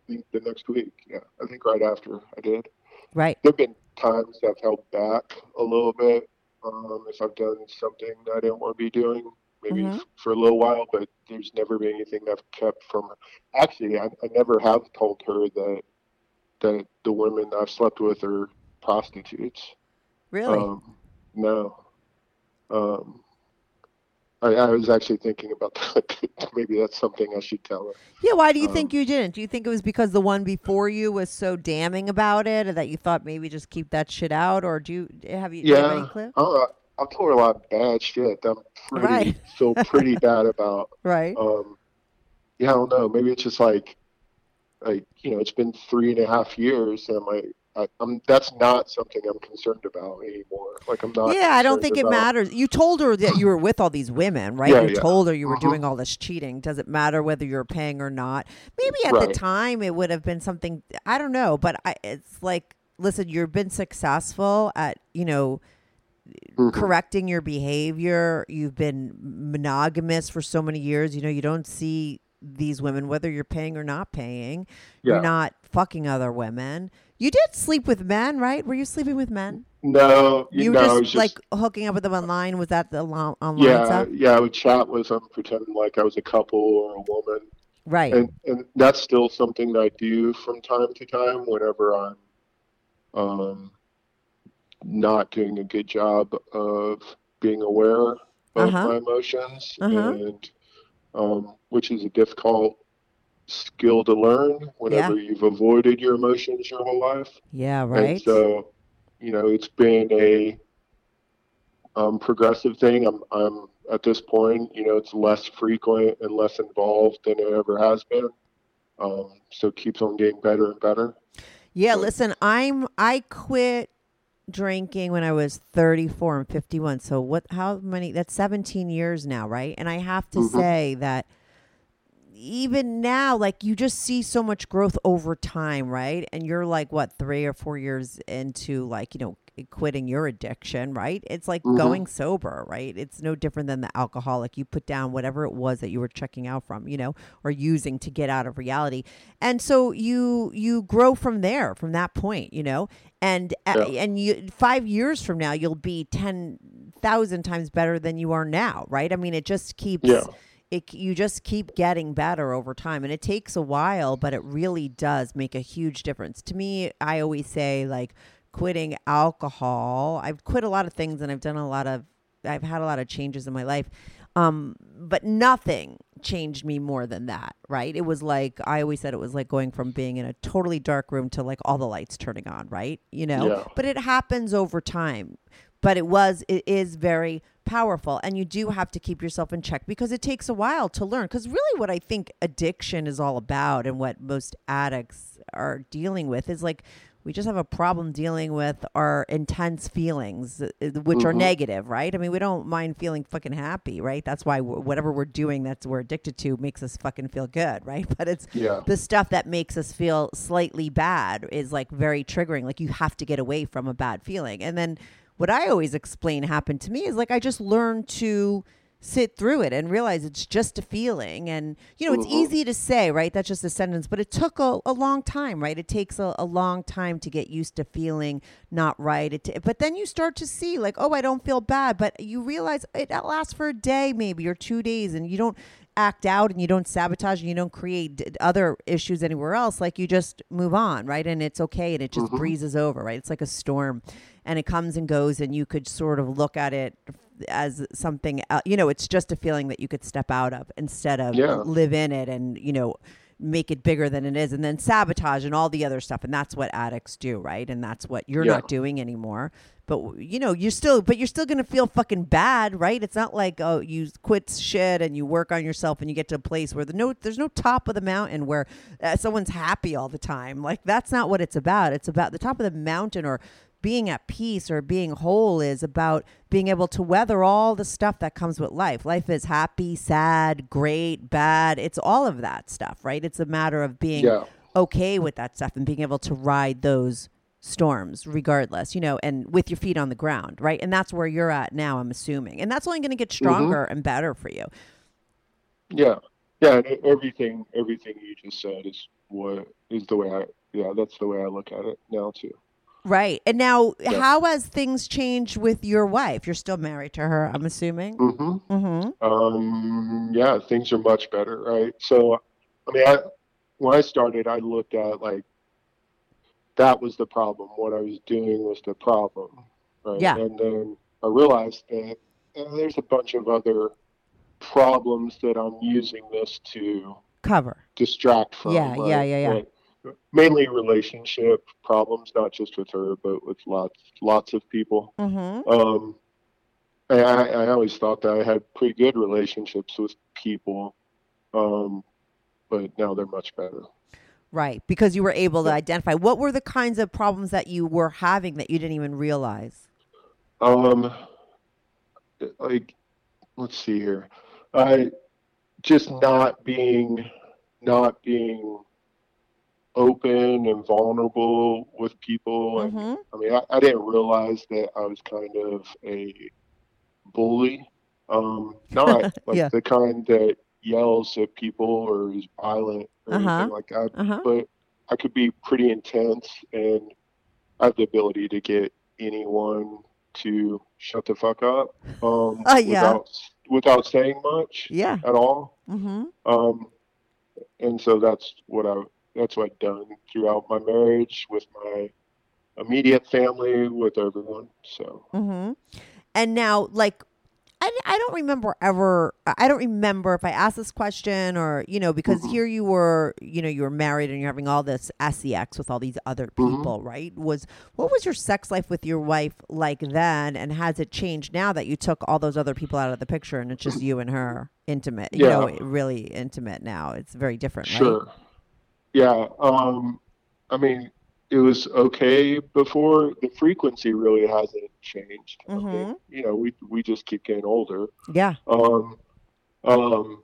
think the next week. Yeah, I think right after I did. Right. There've been times I've held back a little bit um, if I've done something that I didn't want to be doing, maybe Mhm. for a little while. But there's never been anything I've kept from her. Actually, I, I never have told her that that the women I've slept with are prostitutes. Really? Um, no. Um, I, I was actually thinking about [LAUGHS] that. Maybe that's something I should tell her. yeah. Why do you um, think you didn't? Do you think it was because the one before you was so damning about it, or that you thought maybe just keep that shit out, or do you have you, have any Yeah, clue? I, I told her a lot of bad shit. that I'm pretty Right. [LAUGHS] feel pretty bad about. [LAUGHS] Right. Um, yeah, I don't know. Maybe it's just like, like you know, it's been three and a half years, and I'm like, I, I'm that's not something I'm concerned about anymore. Like I'm not. yeah, I don't think it matters. You told her that you were with all these women, right? Yeah, you yeah. told her you were Mhm. doing all this cheating. Does it matter whether you're paying or not? Maybe at the time it would have been something. I don't know, but I, it's like, listen, you've been successful at you know Mhm. correcting your behavior. You've been monogamous for so many years. You know, you don't see these women whether you're paying or not paying. You're not fucking other women. You did sleep with men, right? Were you sleeping with men? No, You no, just, just like hooking up with them online. Was that the lo- online yeah, stuff? yeah. I would chat with them, pretending like I was a couple or a woman. Right. and and that's still something that I do from time to time whenever I'm um not doing a good job of being aware of Uh-huh. my emotions Uh-huh. and um which is a difficult skill to learn whenever you've avoided your emotions your whole life yeah. right. and so you know it's been a um progressive thing i'm i'm at this point you know it's less frequent and less involved than it ever has been um so it keeps on getting better and better Yeah, But- listen, I'm I quit drinking when I was 34 and 51. So what how many that's 17 years now, right? And I have to Mhm. say that even now like you just see so much growth over time, right? And you're like what 3 or 4 years into like, you know, quitting your addiction, right? It's like Mhm. going sober, right? It's no different than the alcoholic. You put down whatever it was that you were checking out from, you know, or using to get out of reality. And so you you grow from there, from that point, you know. And uh, Yeah. and you 5 years from now you'll be 10,000 times better than you are now, right? I mean, it just keeps Yeah. it you just keep getting better over time and it takes a while but it really does make a huge difference to me i always say like quitting alcohol i've quit a lot of things and i've done a lot of i've had a lot of changes in my life um but nothing changed me more than that right? It was like i always said it was like going from being in a totally dark room to like all the lights turning on right? You know? Yeah. but it happens over time. But it was it is very powerful. And you do have to keep yourself in check because it takes a while to learn. Because really what i think addiction is all about and what most addicts are dealing with is like we just have a problem dealing with our intense feelings uh, which are Mhm. negative right i mean we don't mind feeling fucking happy right that's why wh- whatever we're doing that's we're addicted to makes us fucking feel good [LAUGHS] right but it's yeah the stuff that makes us feel slightly bad is like very triggering. Like you have to get away from a bad feeling. And then what I always explain happened to me is like I just learned to sit through it and realize it's just a feeling. And, you know, it's Mhm. easy to say, right? That's just a sentence, but it took a, a long time, right? It takes a, a long time to get used to feeling not right. It t- but then you start to see, like, oh, I don't feel bad. But you realize it lasts for a day, maybe, or two days, and you don't act out and you don't sabotage and you don't create d- other issues anywhere else like you just move on right and it's okay and it just Mhm. breezes over right it's like a storm and it comes and goes and you could sort of look at it as something you know it's just a feeling that you could step out of instead of Yeah. live in it and you know make it bigger than it is and then sabotage and all the other stuff and that's what addicts do right and that's what you're Yeah. not doing anymore but you know you're still but you're still gonna feel fucking bad right it's not like oh you quit shit and you work on yourself and you get to a place where the no there's no top of the mountain where uh, someone's happy all the time like that's not what it's about it's about the top of the mountain or being at peace or being whole is about being able to weather all the stuff that comes with life. Life is happy, sad, great, bad. It's all of that stuff, right? It's a matter of being Yeah. okay with that stuff and being able to ride those storms regardless, you know, and with your feet on the ground, right? And that's where you're at now, I'm assuming. And that's only going to get stronger and better for you. Yeah, yeah. Everything, everything you just said is what is the way I. Yeah, that's the way I look at it now too. Right. And now, Yeah. how has things changed with your wife? You're still married to her, I'm assuming. Mm-hmm. Mm-hmm. Um, yeah, things are much better, right? So, I mean, I when I started, I looked at like that was the problem. What I was doing was the problem, right? Yeah. And then I realized that uh, there's a bunch of other problems that I'm using this to Cover. distract from. Yeah, yeah, right? yeah, yeah. Like, mainly relationship problems, not just with her, but with lots lots of people. Mm-hmm. Um, I, I always thought that I had pretty good relationships with people, um, but now they're much better. Right. Because you were able to identify what were the kinds of problems that you were having that you didn't even realize. Um, like, let's see here, I just not being not being open and vulnerable with people and Mm-hmm. I mean, I, I didn't realize that I was kind of a bully. Um, not [LAUGHS] like Yeah. the kind that yells at people or is violent or Uh-huh. anything like that, Uh-huh. but I could be pretty intense and I have the ability to get anyone to shut the fuck up um, [LAUGHS] Oh, yeah. without without saying much Yeah. at all. Mm-hmm. Um, and so that's what I that's what I've done throughout my marriage with my immediate family, with everyone. So Mm-hmm. And now, like, I, I don't remember ever, I don't remember if I asked this question or, you know, because here you were, you know, you were married and you're having all this sex with all these other people, right? Was, what was your sex life with your wife like then? And has it changed now that you took all those other people out of the picture and it's just you and her intimate, you Yeah. know, really intimate now? It's very different, right? sure, yeah. Um, I mean, it was okay before. The frequency really hasn't changed. I mean, you know, we we just keep getting older. Yeah. Um, um,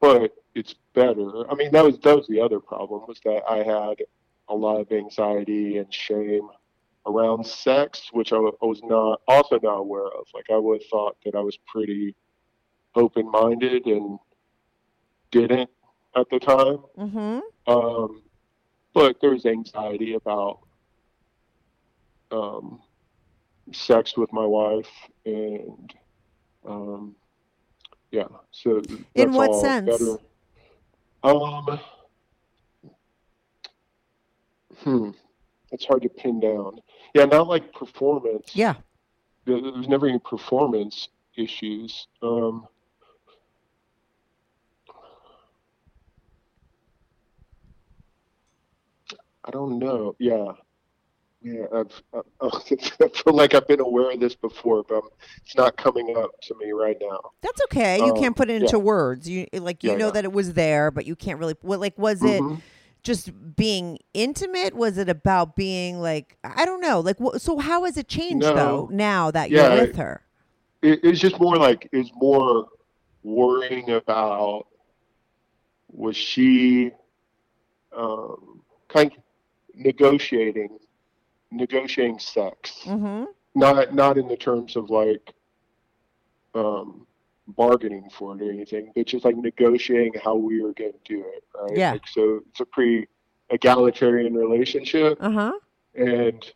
but it's better. I mean, that was that was the other problem was that I had a lot of anxiety and shame around sex, which I, I was not also not aware of. Like I would have thought that I was pretty open minded and didn't at the time. Mm-hmm. Um, but there was anxiety about um, sex with my wife, and um, yeah. So In what sense? Better. Um, hmm, it's hard to pin down. Yeah, not like performance. Yeah. There, there was never any performance issues. Um, I don't know. Yeah. Yeah, I've, I, [LAUGHS] I feel like I've been aware of this before, but it's not coming up to me right now. That's okay. You Um, can't put it yeah. into words. You like you Yeah, know yeah. that it was there, but you can't really. What like was it Mhm. just being intimate? Was it about being like I don't know. Like wh- so, how has it changed No. though? Now that Yeah, you're with her, It, it's just more like it's more worrying about was she um, kind of negotiating negotiating sex. mm-hmm. not not in the terms of like um bargaining for it or anything but just like negotiating how we are going to do it right Yeah. like, so it's a pretty egalitarian relationship uh huh, and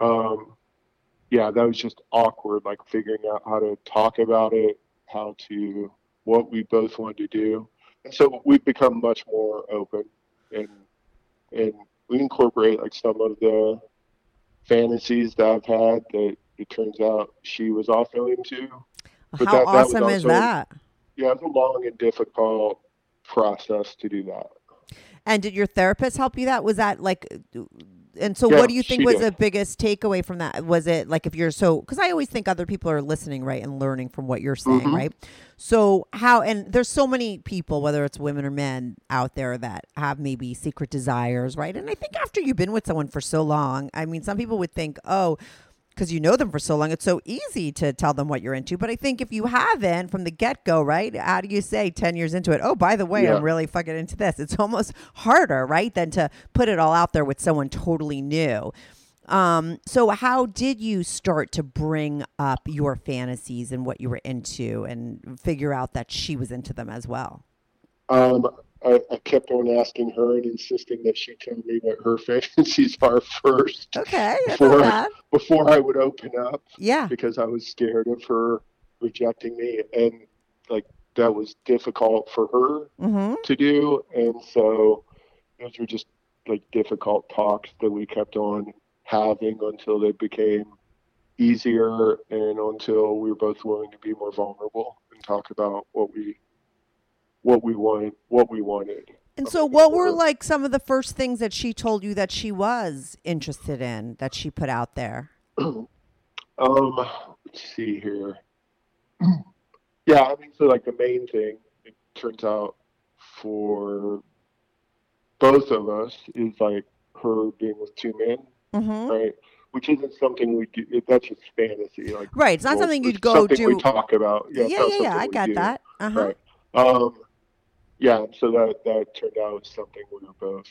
um yeah that was just awkward like figuring out how to talk about it how to what we both wanted to do and so we've become much more open and and we incorporate like some of the fantasies that I've had that it turns out she was also into. But how that- that was awesome is that? Yeah, it's a long and difficult process to do that. And did your therapist help you? That was that like and so Yeah, what do you think was did. the biggest takeaway from that? Was it like if you're so because I always think other people are listening, right, and learning from what you're saying, Mhm. right? So how and there's so many people, whether it's women or men out there that have maybe secret desires, right? And I think after you've been with someone for so long, I mean, some people would think, oh, because you know them for so long, it's so easy to tell them what you're into. But I think if you haven't from the get go, right? How do you say 10 years into it, oh, by the way, Yeah. I'm really fucking into this? It's almost harder, right? Than to put it all out there with someone totally new. Um, so how did you start to bring up your fantasies and what you were into and figure out that she was into them as well? Um, I, I kept on asking her and insisting that she tell me what her [LAUGHS] fantasies are first Okay, Before- before I would open up Yeah. because I was scared of her rejecting me. And like that was difficult for her Mm-hmm. to do. And so those were just like difficult talks that we kept on having until they became easier and until we were both willing to be more vulnerable and talk about what we what we wanted what we wanted. And so, what were like some of the first things that she told you that she was interested in that she put out there? [CLEARS THROAT] um let's see here. [CLEARS THROAT] yeah, I mean so like the main thing it turns out for both of us is like her being with two men Mm-hmm. right? Which isn't something we do. That's just fantasy. Like Right. It's not well, something you'd go something do. We talk about. yeah, it's yeah, yeah. I got do, that. Uh huh. Right. Um, yeah. So that that turned out something we were both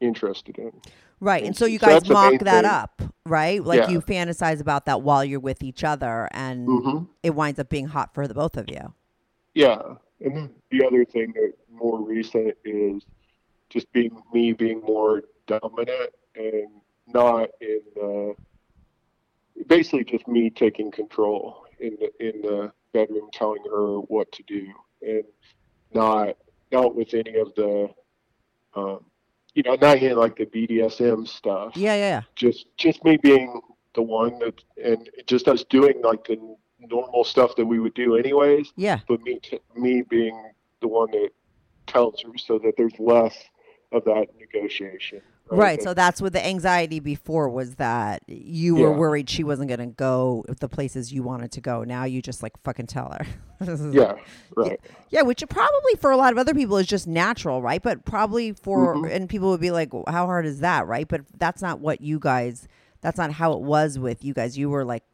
interested in. Right. And so you guys main mock that thing. up, right? Like Yeah. you fantasize about that while you're with each other, and hmm it winds up being hot for the both of you. Yeah. And then the other thing that more recent is just being me being more dominant and not in the basically just me taking control in the in the bedroom telling her what to do and not not with any of the um you know not in like the BDSM stuff Yeah, yeah, yeah. just just me being the one that and just us doing like the normal stuff that we would do anyways Yeah. but me t- me being the one that tells her so that there's less of that negotiation Right. So that's what the anxiety before was that you were Yeah. worried she wasn't going to go the places you wanted to go. Now you just like fucking tell her. [LAUGHS] yeah right Yeah, which probably for a lot of other people is just natural, right? But probably for Mhm. and people would be like, "Well, "How hard is that?" Right? But that's not what you guys. That's not how it was with you guys. You were like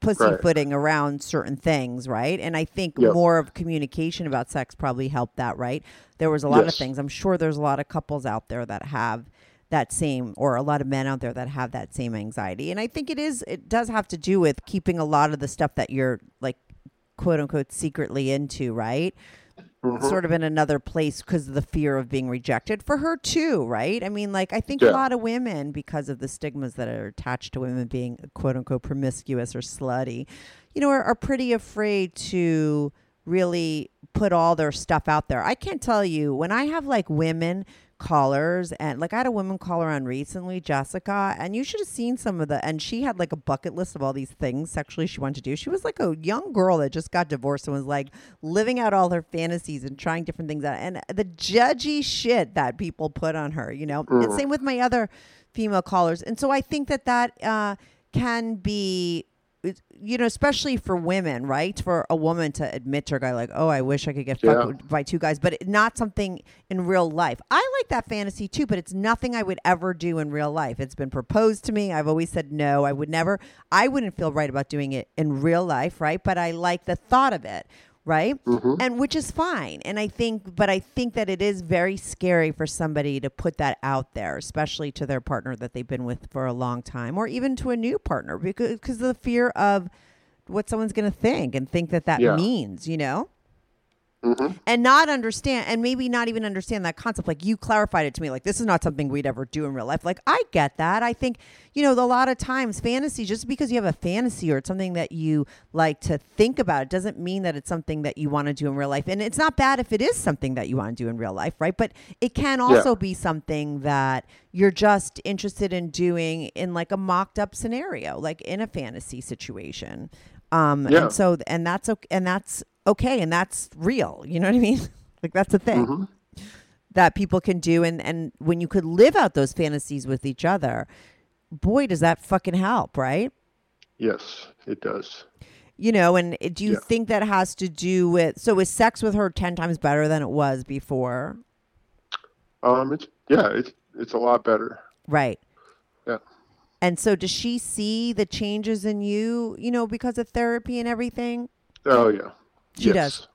pussyfooting around certain things, right? And I think Yep. more of communication about sex probably helped that, right? There was a lot of things. I'm sure there's a lot of couples out there that have that same or a lot of men out there that have that same anxiety. And I think it is it does have to do with keeping a lot of the stuff that you're like quote unquote secretly into, right? Mhm. Sort of in another place because of the fear of being rejected for her too, right? I mean, like I think Yeah. a lot of women, because of the stigmas that are attached to women being quote unquote promiscuous or slutty, you know, are, are pretty afraid to really put all their stuff out there. I can't tell you when I have like women callers and like I had a woman caller on recently, Jessica, and you should have seen some of the and she had like a bucket list of all these things sexually she wanted to do. She was like a young girl that just got divorced and was like living out all her fantasies and trying different things out and the judgy shit that people put on her, you know. And same with my other female callers. And so I think that that uh, can be you know, especially for women, right? For a woman to admit to a guy like, "Oh, I wish I could get fucked Yeah. by two guys," but not something in real life. I like that fantasy too, but it's nothing I would ever do in real life. It's been proposed to me. I've always said no. I would never. I wouldn't feel right about doing it in real life, right? But I like the thought of it, right? Mm-hmm. And which is fine. And I think, but I think that it is very scary for somebody to put that out there, especially to their partner that they've been with for a long time, or even to a new partner, because because of the fear of what someone's going to think and think that that Yeah. means, you know Mhm. and not understand and maybe not even understand that concept. Like you clarified it to me like this is not something we'd ever do in real life. Like i get that. I think you know a lot of times fantasy just because you have a fantasy or it's something that you like to think about it doesn't mean that it's something that you want to do in real life. And it's not bad if it is something that you want to do in real life right? But it can also be something that you're just interested in doing in like a mocked up scenario like in a fantasy situation. Um Yeah. and so and that's okay and that's okay and that's real you know what i mean [LAUGHS] like that's a thing Mhm. that people can do and and when you could live out those fantasies with each other boy does that fucking help right Yes, it does. you know and do you Yeah. think that has to do with so is sex with her 10 times better than it was before Um, it's yeah, it's it's a lot better. right Yeah. and so does she see the changes in you you know because of therapy and everything Oh yeah. She yes. does.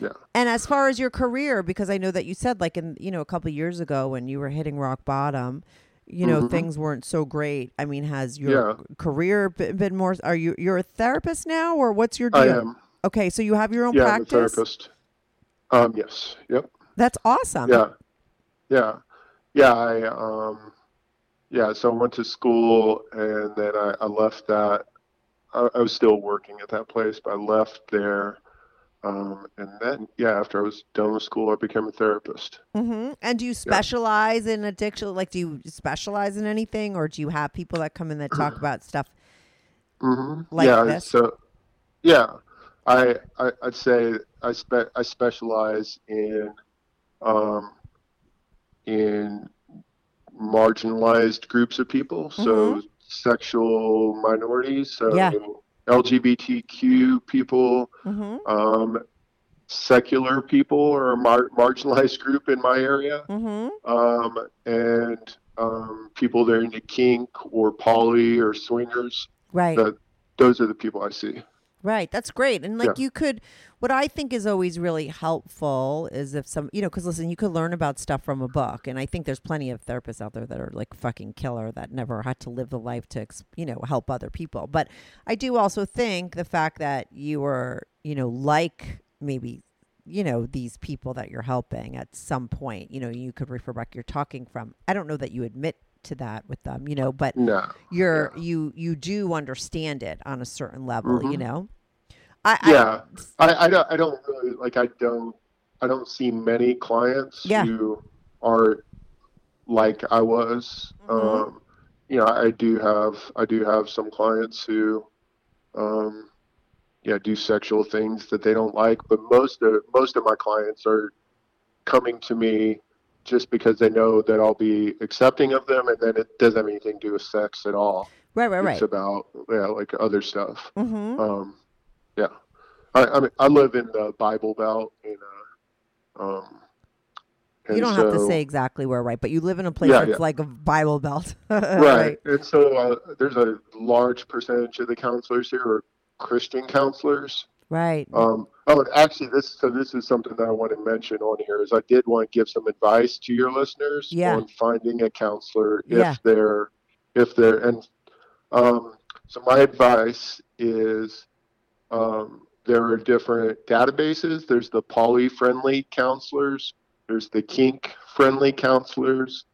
Yeah. And as far as your career, because I know that you said like in you know a couple of years ago when you were hitting rock bottom, you know Mhm. things weren't so great. I mean, has your Yeah. career been more? Are you you're a therapist now, or what's your deal? I am. Okay, so you have your own Yeah, I'm a practice. therapist. Um, yes. Yep. That's awesome. Yeah. Yeah. Yeah. I um, yeah. So I went to school and then I, I left that. I, I was still working at that place, but I left there. Um, and then yeah, after I was done with school, I became a therapist. hmm And do you specialize in addiction? Like, do you specialize in anything, or do you have people that come in that talk about stuff? [CLEARS THROAT] hmm Like yeah. this? So yeah, I, I I'd say I spe- I specialize in um, in marginalized groups of people. So sexual minorities. So Mm-hmm. Yeah. LGBTQ people. hmm Um, secular people or a mar- marginalized group in my area. hmm Um, and um, people that are into kink or poly or swingers. Right. That those are the people I see. Right. That's great. And like Yeah. you could, what I think is always really helpful is if some, you know, because listen, you could learn about stuff from a book. And I think there's plenty of therapists out there that are like fucking killer that never had to live the life to, you know, help other people. But I do also think the fact that you were, you know, like maybe, you know, these people that you're helping at some point, you know, you could refer back you're talking from. I don't know that you admit to that with them, you know, but No. you're you you do understand it on a certain level, you Mhm. know. I, I Yeah. [LAUGHS] I, I don't I don't really like I don't I don't see many clients Yeah. who are like I was. Mhm. Um, you know, I do have I do have some clients who um yeah, do sexual things that they don't like, but most of most of my clients are coming to me just because they know that I'll be accepting of them and then it doesn't have anything to do with sex at all. right, right, right. It's about yeah, like other stuff. hmm Um, yeah, I, I mean, I live in the Bible Belt, in uh, um, You don't have to say exactly where, right? But you live in a place Yeah, that's yeah. like a Bible belt, [LAUGHS] right. And so uh, there's a large percentage of the counselors here are Christian counselors. Right. Um, oh, and actually, this so this is something that I want to mention on here is I did want to give some advice to your listeners Yeah. on finding a counselor if they're if they're and um, so my advice is um, there are different databases. There's the poly friendly counselors. There's the kink friendly counselors.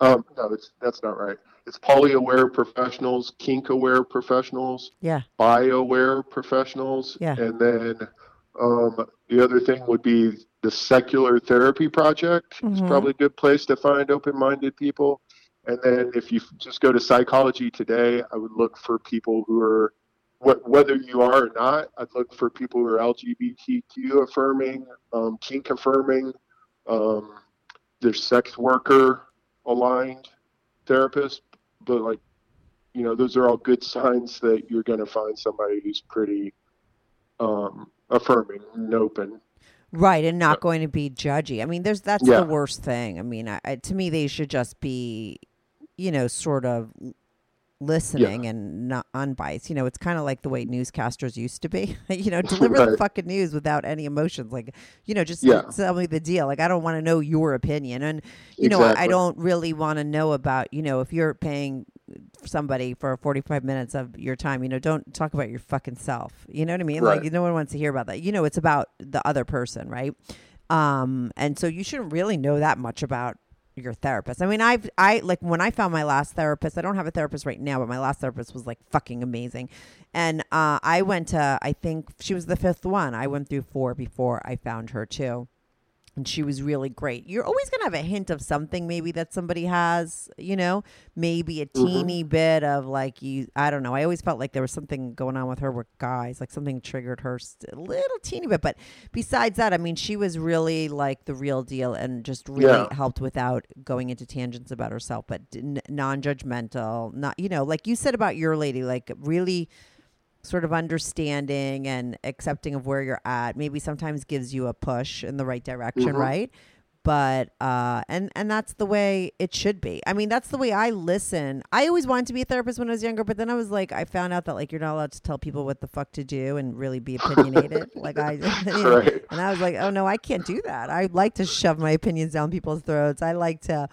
Um, no, it's that's not right. It's poly aware professionals, kink aware professionals Yeah. bio-aware professionals. Yeah. And then um, the other thing would be the Secular Therapy Project. It's Mhm. probably a good place to find open-minded people. And then if you just go to Psychology Today, I would look for people who are, wh- whether you are or not, I'd look for people who are LGBTQ affirming, um, kink affirming, um, there's sex worker aligned therapists, but like you know those are all good signs that you're going to find somebody who's pretty um, affirming and open Right, and not going to be judgy. I mean, there's that's Yeah. the worst thing. I mean, I, I, to me, they should just be, you know, sort of listening and not unbiased. You know, it's kind of like the way newscasters used to be. [LAUGHS] you know, [LAUGHS] deliver the fucking news without any emotions. Like, you know, just Yeah. tell me the deal. Like, I don't want to know your opinion, and you know, I, I don't really want to know about. You know, if you're paying somebody for 45 minutes of your time you know don't talk about your fucking self you know what i mean Right. like no one wants to hear about that you know it's about the other person right um and so you shouldn't really know that much about your therapist. I mean i've i like when i found my last therapist i don't have a therapist right now but my last therapist was like fucking amazing. And uh i went to i think she was the fifth one. I went through four before i found her too and she was really great. You're always going to have a hint of something maybe that somebody has, you know, maybe a mm-hmm. teeny bit of like you I don't know. I always felt like there was something going on with her with guys, like something triggered her a little teeny bit, but besides that, I mean, she was really like the real deal and just really Yeah. helped without going into tangents about herself, but n- non-judgmental, not you know, like you said about your lady, like really sort of understanding and accepting of where you're at maybe sometimes gives you a push in the right direction Mhm. right? But uh and and that's the way it should be. I mean that's the way i listen. I always wanted to be a therapist when i was younger but then i was like i found out that like you're not allowed to tell people what the fuck to do and really be opinionated [LAUGHS] like i [LAUGHS] Right. and i was like oh no i can't do that. I like to shove my opinions down people's throats. I like to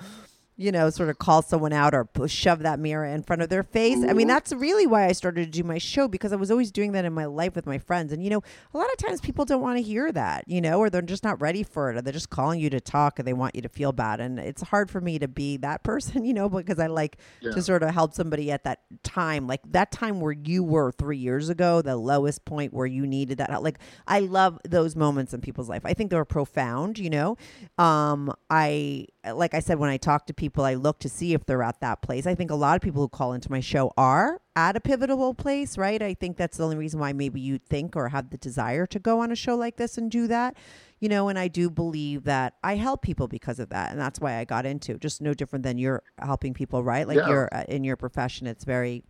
you know, sort of call someone out or shove that mirror in front of their face. I mean, that's really why I started to do my show because I was always doing that in my life with my friends. And, you know, a lot of times people don't want to hear that, you know, or they're just not ready for it or they're just calling you to talk and they want you to feel bad. And it's hard for me to be that person, [LAUGHS] you know, because I like Yeah. to sort of help somebody at that time, like that time where you were three years ago, the lowest point where you needed that. Like, I love those moments in people's life. I think they're profound, you know. Um, I, like I said, when I talk to people, I look to see if they're at that place. I think a lot of people who call into my show are at a pivotal place, right? I think that's the only reason why maybe you think or have the desire to go on a show like this and do that. You know, and I do believe that I help people because of that. And that's why I got into it. Just no different than you're helping people, right? Like Yeah. you're uh, in your profession, it's very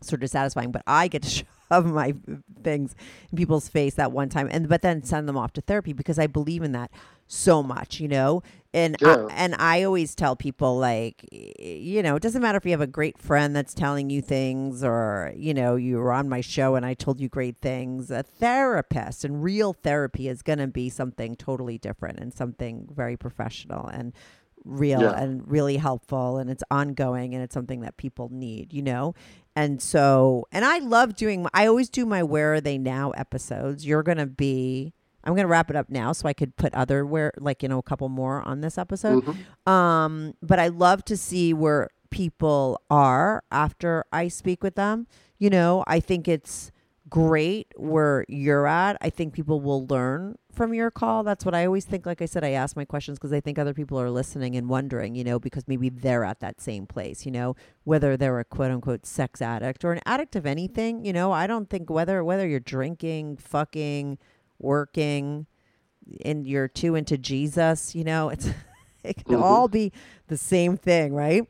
sort of satisfying. But I get to [LAUGHS] shove my things in people's face that one time, and but then send them off to therapy because I believe in that so much, you know. And Yeah. I, and I always tell people like, you know, it doesn't matter if you have a great friend that's telling you things, or you know, you were on my show and I told you great things. A therapist and real therapy is going to be something totally different and something very professional and real Yeah. and really helpful and it's ongoing and it's something that people need, you know? And so, and I love doing, I always do my Where Are They Now episodes. You're going to be, I'm going to wrap it up now so I could put other where, like, you know, a couple more on this episode. Um, but I love to see where people are after I speak with them. You know, I think it's great where you're at. I think people will learn from your call. That's what I always think. Like I said, I ask my questions because I think other people are listening and wondering, you know, because maybe they're at that same place, you know, whether they're a quote unquote sex addict or an addict of anything, you know, I don't think whether whether you're drinking, fucking, working, and you're too into Jesus, you know, it's [LAUGHS] it can Mhm. all be the same thing, right?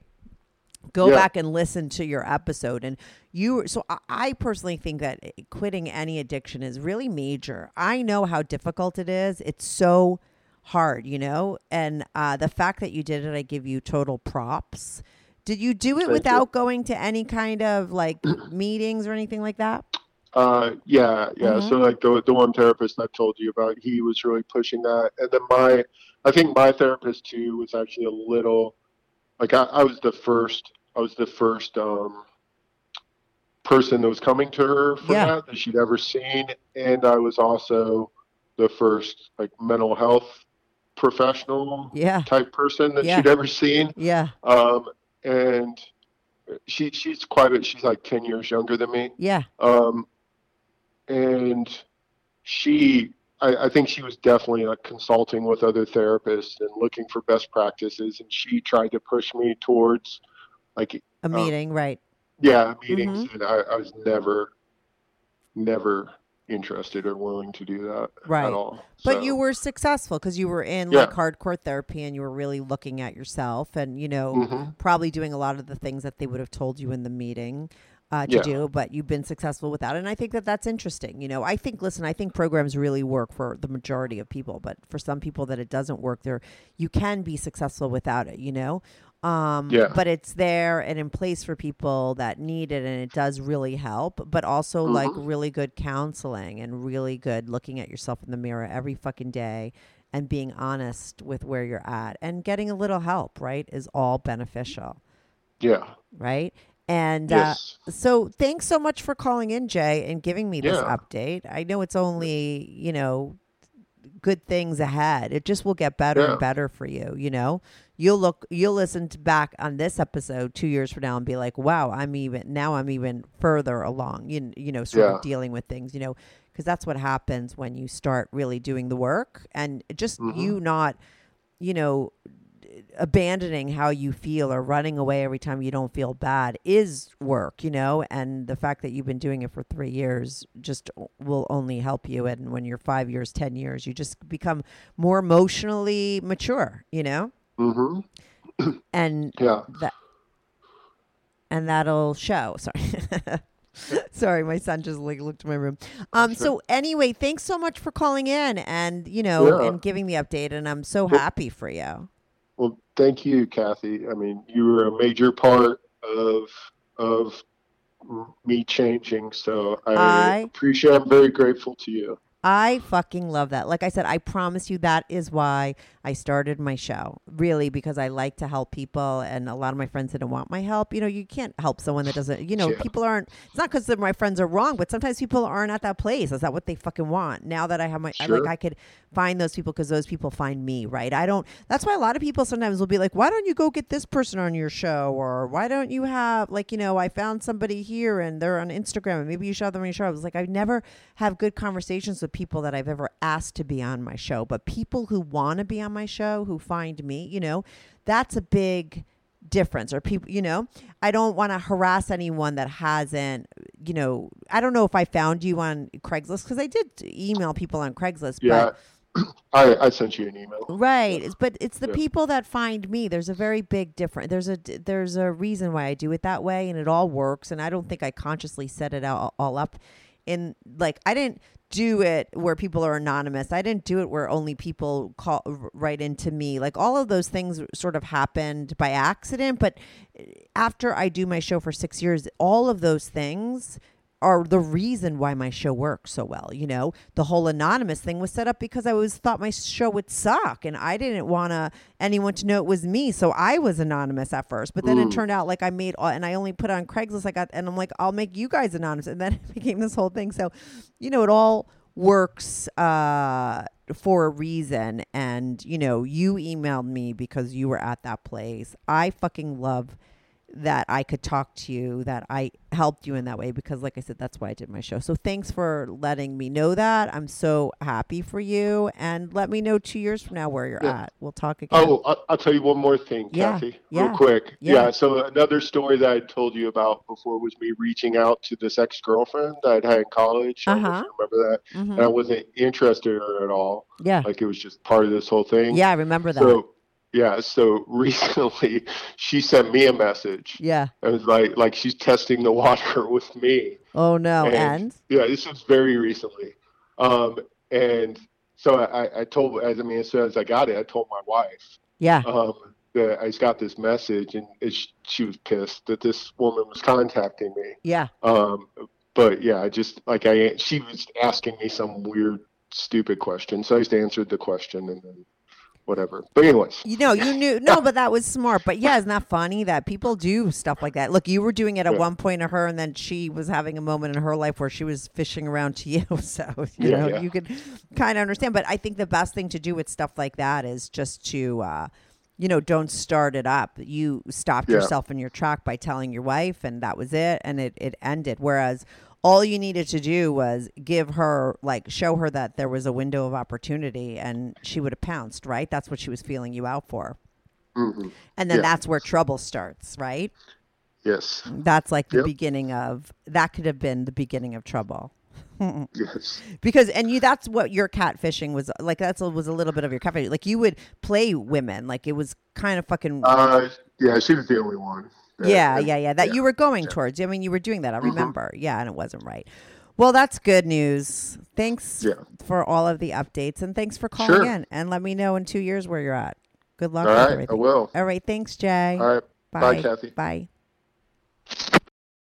Go Yeah. back and listen to your episode and you so I- personally think that quitting any addiction is really major. I know how difficult it is. It's so hard, you know? And uh the fact that you did it, I give you total props. Did you do it Thank you. without going to any kind of like meetings or anything like that? Uh, yeah, yeah. Mhm. So like the the one therapist I told you about, he was really pushing that, and then my, I think my therapist too was actually a little, like I, I was the first, I was the first um, person that was coming to her for Yeah. that that she'd ever seen, and I was also the first like mental health professional Yeah. type person that Yeah. she'd ever seen. Yeah. Um, and she she's quite a, she's like ten years younger than me. Yeah. Um, and she, I, I think she was definitely like consulting with other therapists and looking for best practices. And she tried to push me towards like, A Um, meeting, right. yeah, meetings. Mm-hmm. And I, I was never, never interested or willing to do that Right. at all. But So, you were successful because you were in Yeah. like hardcore therapy and you were really looking at yourself and, you know, Mhm. probably doing a lot of the things that they would have told you in the meeting uh, to Yeah. do, but you've been successful with that. And I think that that's interesting. You know, I think, listen, I think programs really work for the majority of people, but for some people that it doesn't work there, you can be successful without it, you know? Um, Yeah. but it's there and in place for people that need it and it does really help, but also like Mhm. really good counseling and really good looking at yourself in the mirror every fucking day and being honest with where you're at and getting a little help, right, is all beneficial, yeah. right? And Yes. uh, so thanks so much for calling in, Jay, and giving me this Yeah. update. I know it's only, you know, good things ahead. It just will get better Yeah. and better for you, you know? You'll look you'll listen to back on this episode 2 years from now and be like, "Wow, I'm even now I'm even further along." You, you know, sort Yeah. of dealing with things, you know, cuz that's what happens when you start really doing the work and just Mhm. you not, you know, abandoning how you feel or running away every time you don't feel bad is work, you know, and the fact that you've been doing it for 3 years just will only help you and when you're 5 years, 10 years, you just become more emotionally mature, you know? hmm [COUGHS] And Yeah. that and that'll show. [LAUGHS] Sorry. [LAUGHS] Sorry, my son just like looked at my room. Um so anyway, thanks so much for calling in and you know Yeah. and giving the update and I'm so happy for you. Well, thank you, Kathy. I mean, you were a major part of of me changing. So I, I- appreciate. I'm very grateful to you. I fucking love that. Like I said, I promise you that is why I started my show. Really, because I like to help people, and a lot of my friends didn't want my help. You know, you can't help someone that doesn't. You know, Yeah. people aren't. It's not because my friends are wrong, but sometimes people aren't at that place. Is that what they fucking want? Now that I have my, I, like, I could find those people because those people find me. Right? I don't. That's why a lot of people sometimes will be like, "Why don't you go get this person on your show?" Or "Why don't you have like you know, I found somebody here and they're on Instagram, and maybe you should have them on your show." I was like, I never have good conversations with people that I've ever asked to be on my show, but people who want to be on my show, who find me, you know, that's a big difference or people you know i don't want to harass anyone that hasn't you know i don't know if i found you on craigslist because i did email people on craigslist Yeah, but [CLEARS THROAT] I, I sent you an email. Right, it's- but it's the Yeah. people that find me. There's a very big difference. There's a there's a reason why I do it that way, and it all works. And I don't think I consciously set it out all up. In like, I didn't do it where people are anonymous. I didn't do it where only people call right into me. Like all of those things sort of happened by accident. But eh, after I do my show for six years, all of those things are the reason why my show works so well. You know, the whole anonymous thing was set up because I always thought my show would suck, and I didn't want to anyone to know it was me. So I was anonymous at first, but then it Mm. turned out like I made all, and I only put on Craigslist. I got and I'm like, I'll make you guys anonymous, and then [LAUGHS] it became this whole thing. So, you know, it all works uh for a reason and you know you emailed me because you were at that place i fucking love that I could talk to you, that I helped you in that way because, like I said, that's why I did my show. So thanks for letting me know that. I'm so happy for you. And let me know two years from now where you're Yeah. at. We'll talk again. Oh, I'll, I'll tell you one more thing, Yeah, Kathy, yeah, real quick. yeah. Yeah. So another story that I told you about before was me reaching out to this ex-girlfriend that I'd had in college. I don't know if Uh-huh. you remember that? Mhm. And I wasn't interested in her at all. Yeah. Like it was just part of this whole thing. Yeah, I remember that. So yeah. So [LAUGHS] recently, she sent me a message. yeah. It was like like she's testing the water [LAUGHS] with me. Oh, no. And- And? Yeah, this was very recently. Um, and so I, I told, as I mean, as soon as I got it, I told my wife Yeah. um, that I just got this message, and it, she was pissed that this woman was contacting me. Yeah. Um, but yeah, I just like I, she was asking me some weird, stupid question, so I just answered the question and then whatever. But anyways, You know, you knew no, but that was smart. But yeah, isn't that funny that people do stuff like that? Look, you were doing it at Yeah. one point to her, and then she was having a moment in her life where she was fishing around to you. [LAUGHS] So you Yeah, know, yeah. you could kind of understand. But I think the best thing to do with stuff like that is just to. Uh, you know, don't start it up. You stopped yourself in your track by telling your wife, and that was it, and it, it ended. Whereas all you needed to do was give her, like, show her that there was a window of opportunity, and she would have pounced, right? That's what she was feeling you out for. mhm, And then Yeah. that's where trouble starts, right? yes, That's like the Yep. beginning of that could have been the beginning of trouble. [LAUGHS] yes, Because and you that's what your catfishing was like that's was a little bit of your catfishing. Like you would play women, like it was kind of fucking uh, yeah, she was the only one. Yeah, yeah, yeah. That you were going towards. I mean, you were doing that. I mm-hmm. remember. Yeah, and it wasn't right. Well, that's good news. Thanks Yeah. for all of the updates and thanks for calling Sure. in and let me know in 2 years where you're at. Good luck All with right, I will. All right, thanks, Jay. All right, Bye. bye, Kathy. Bye.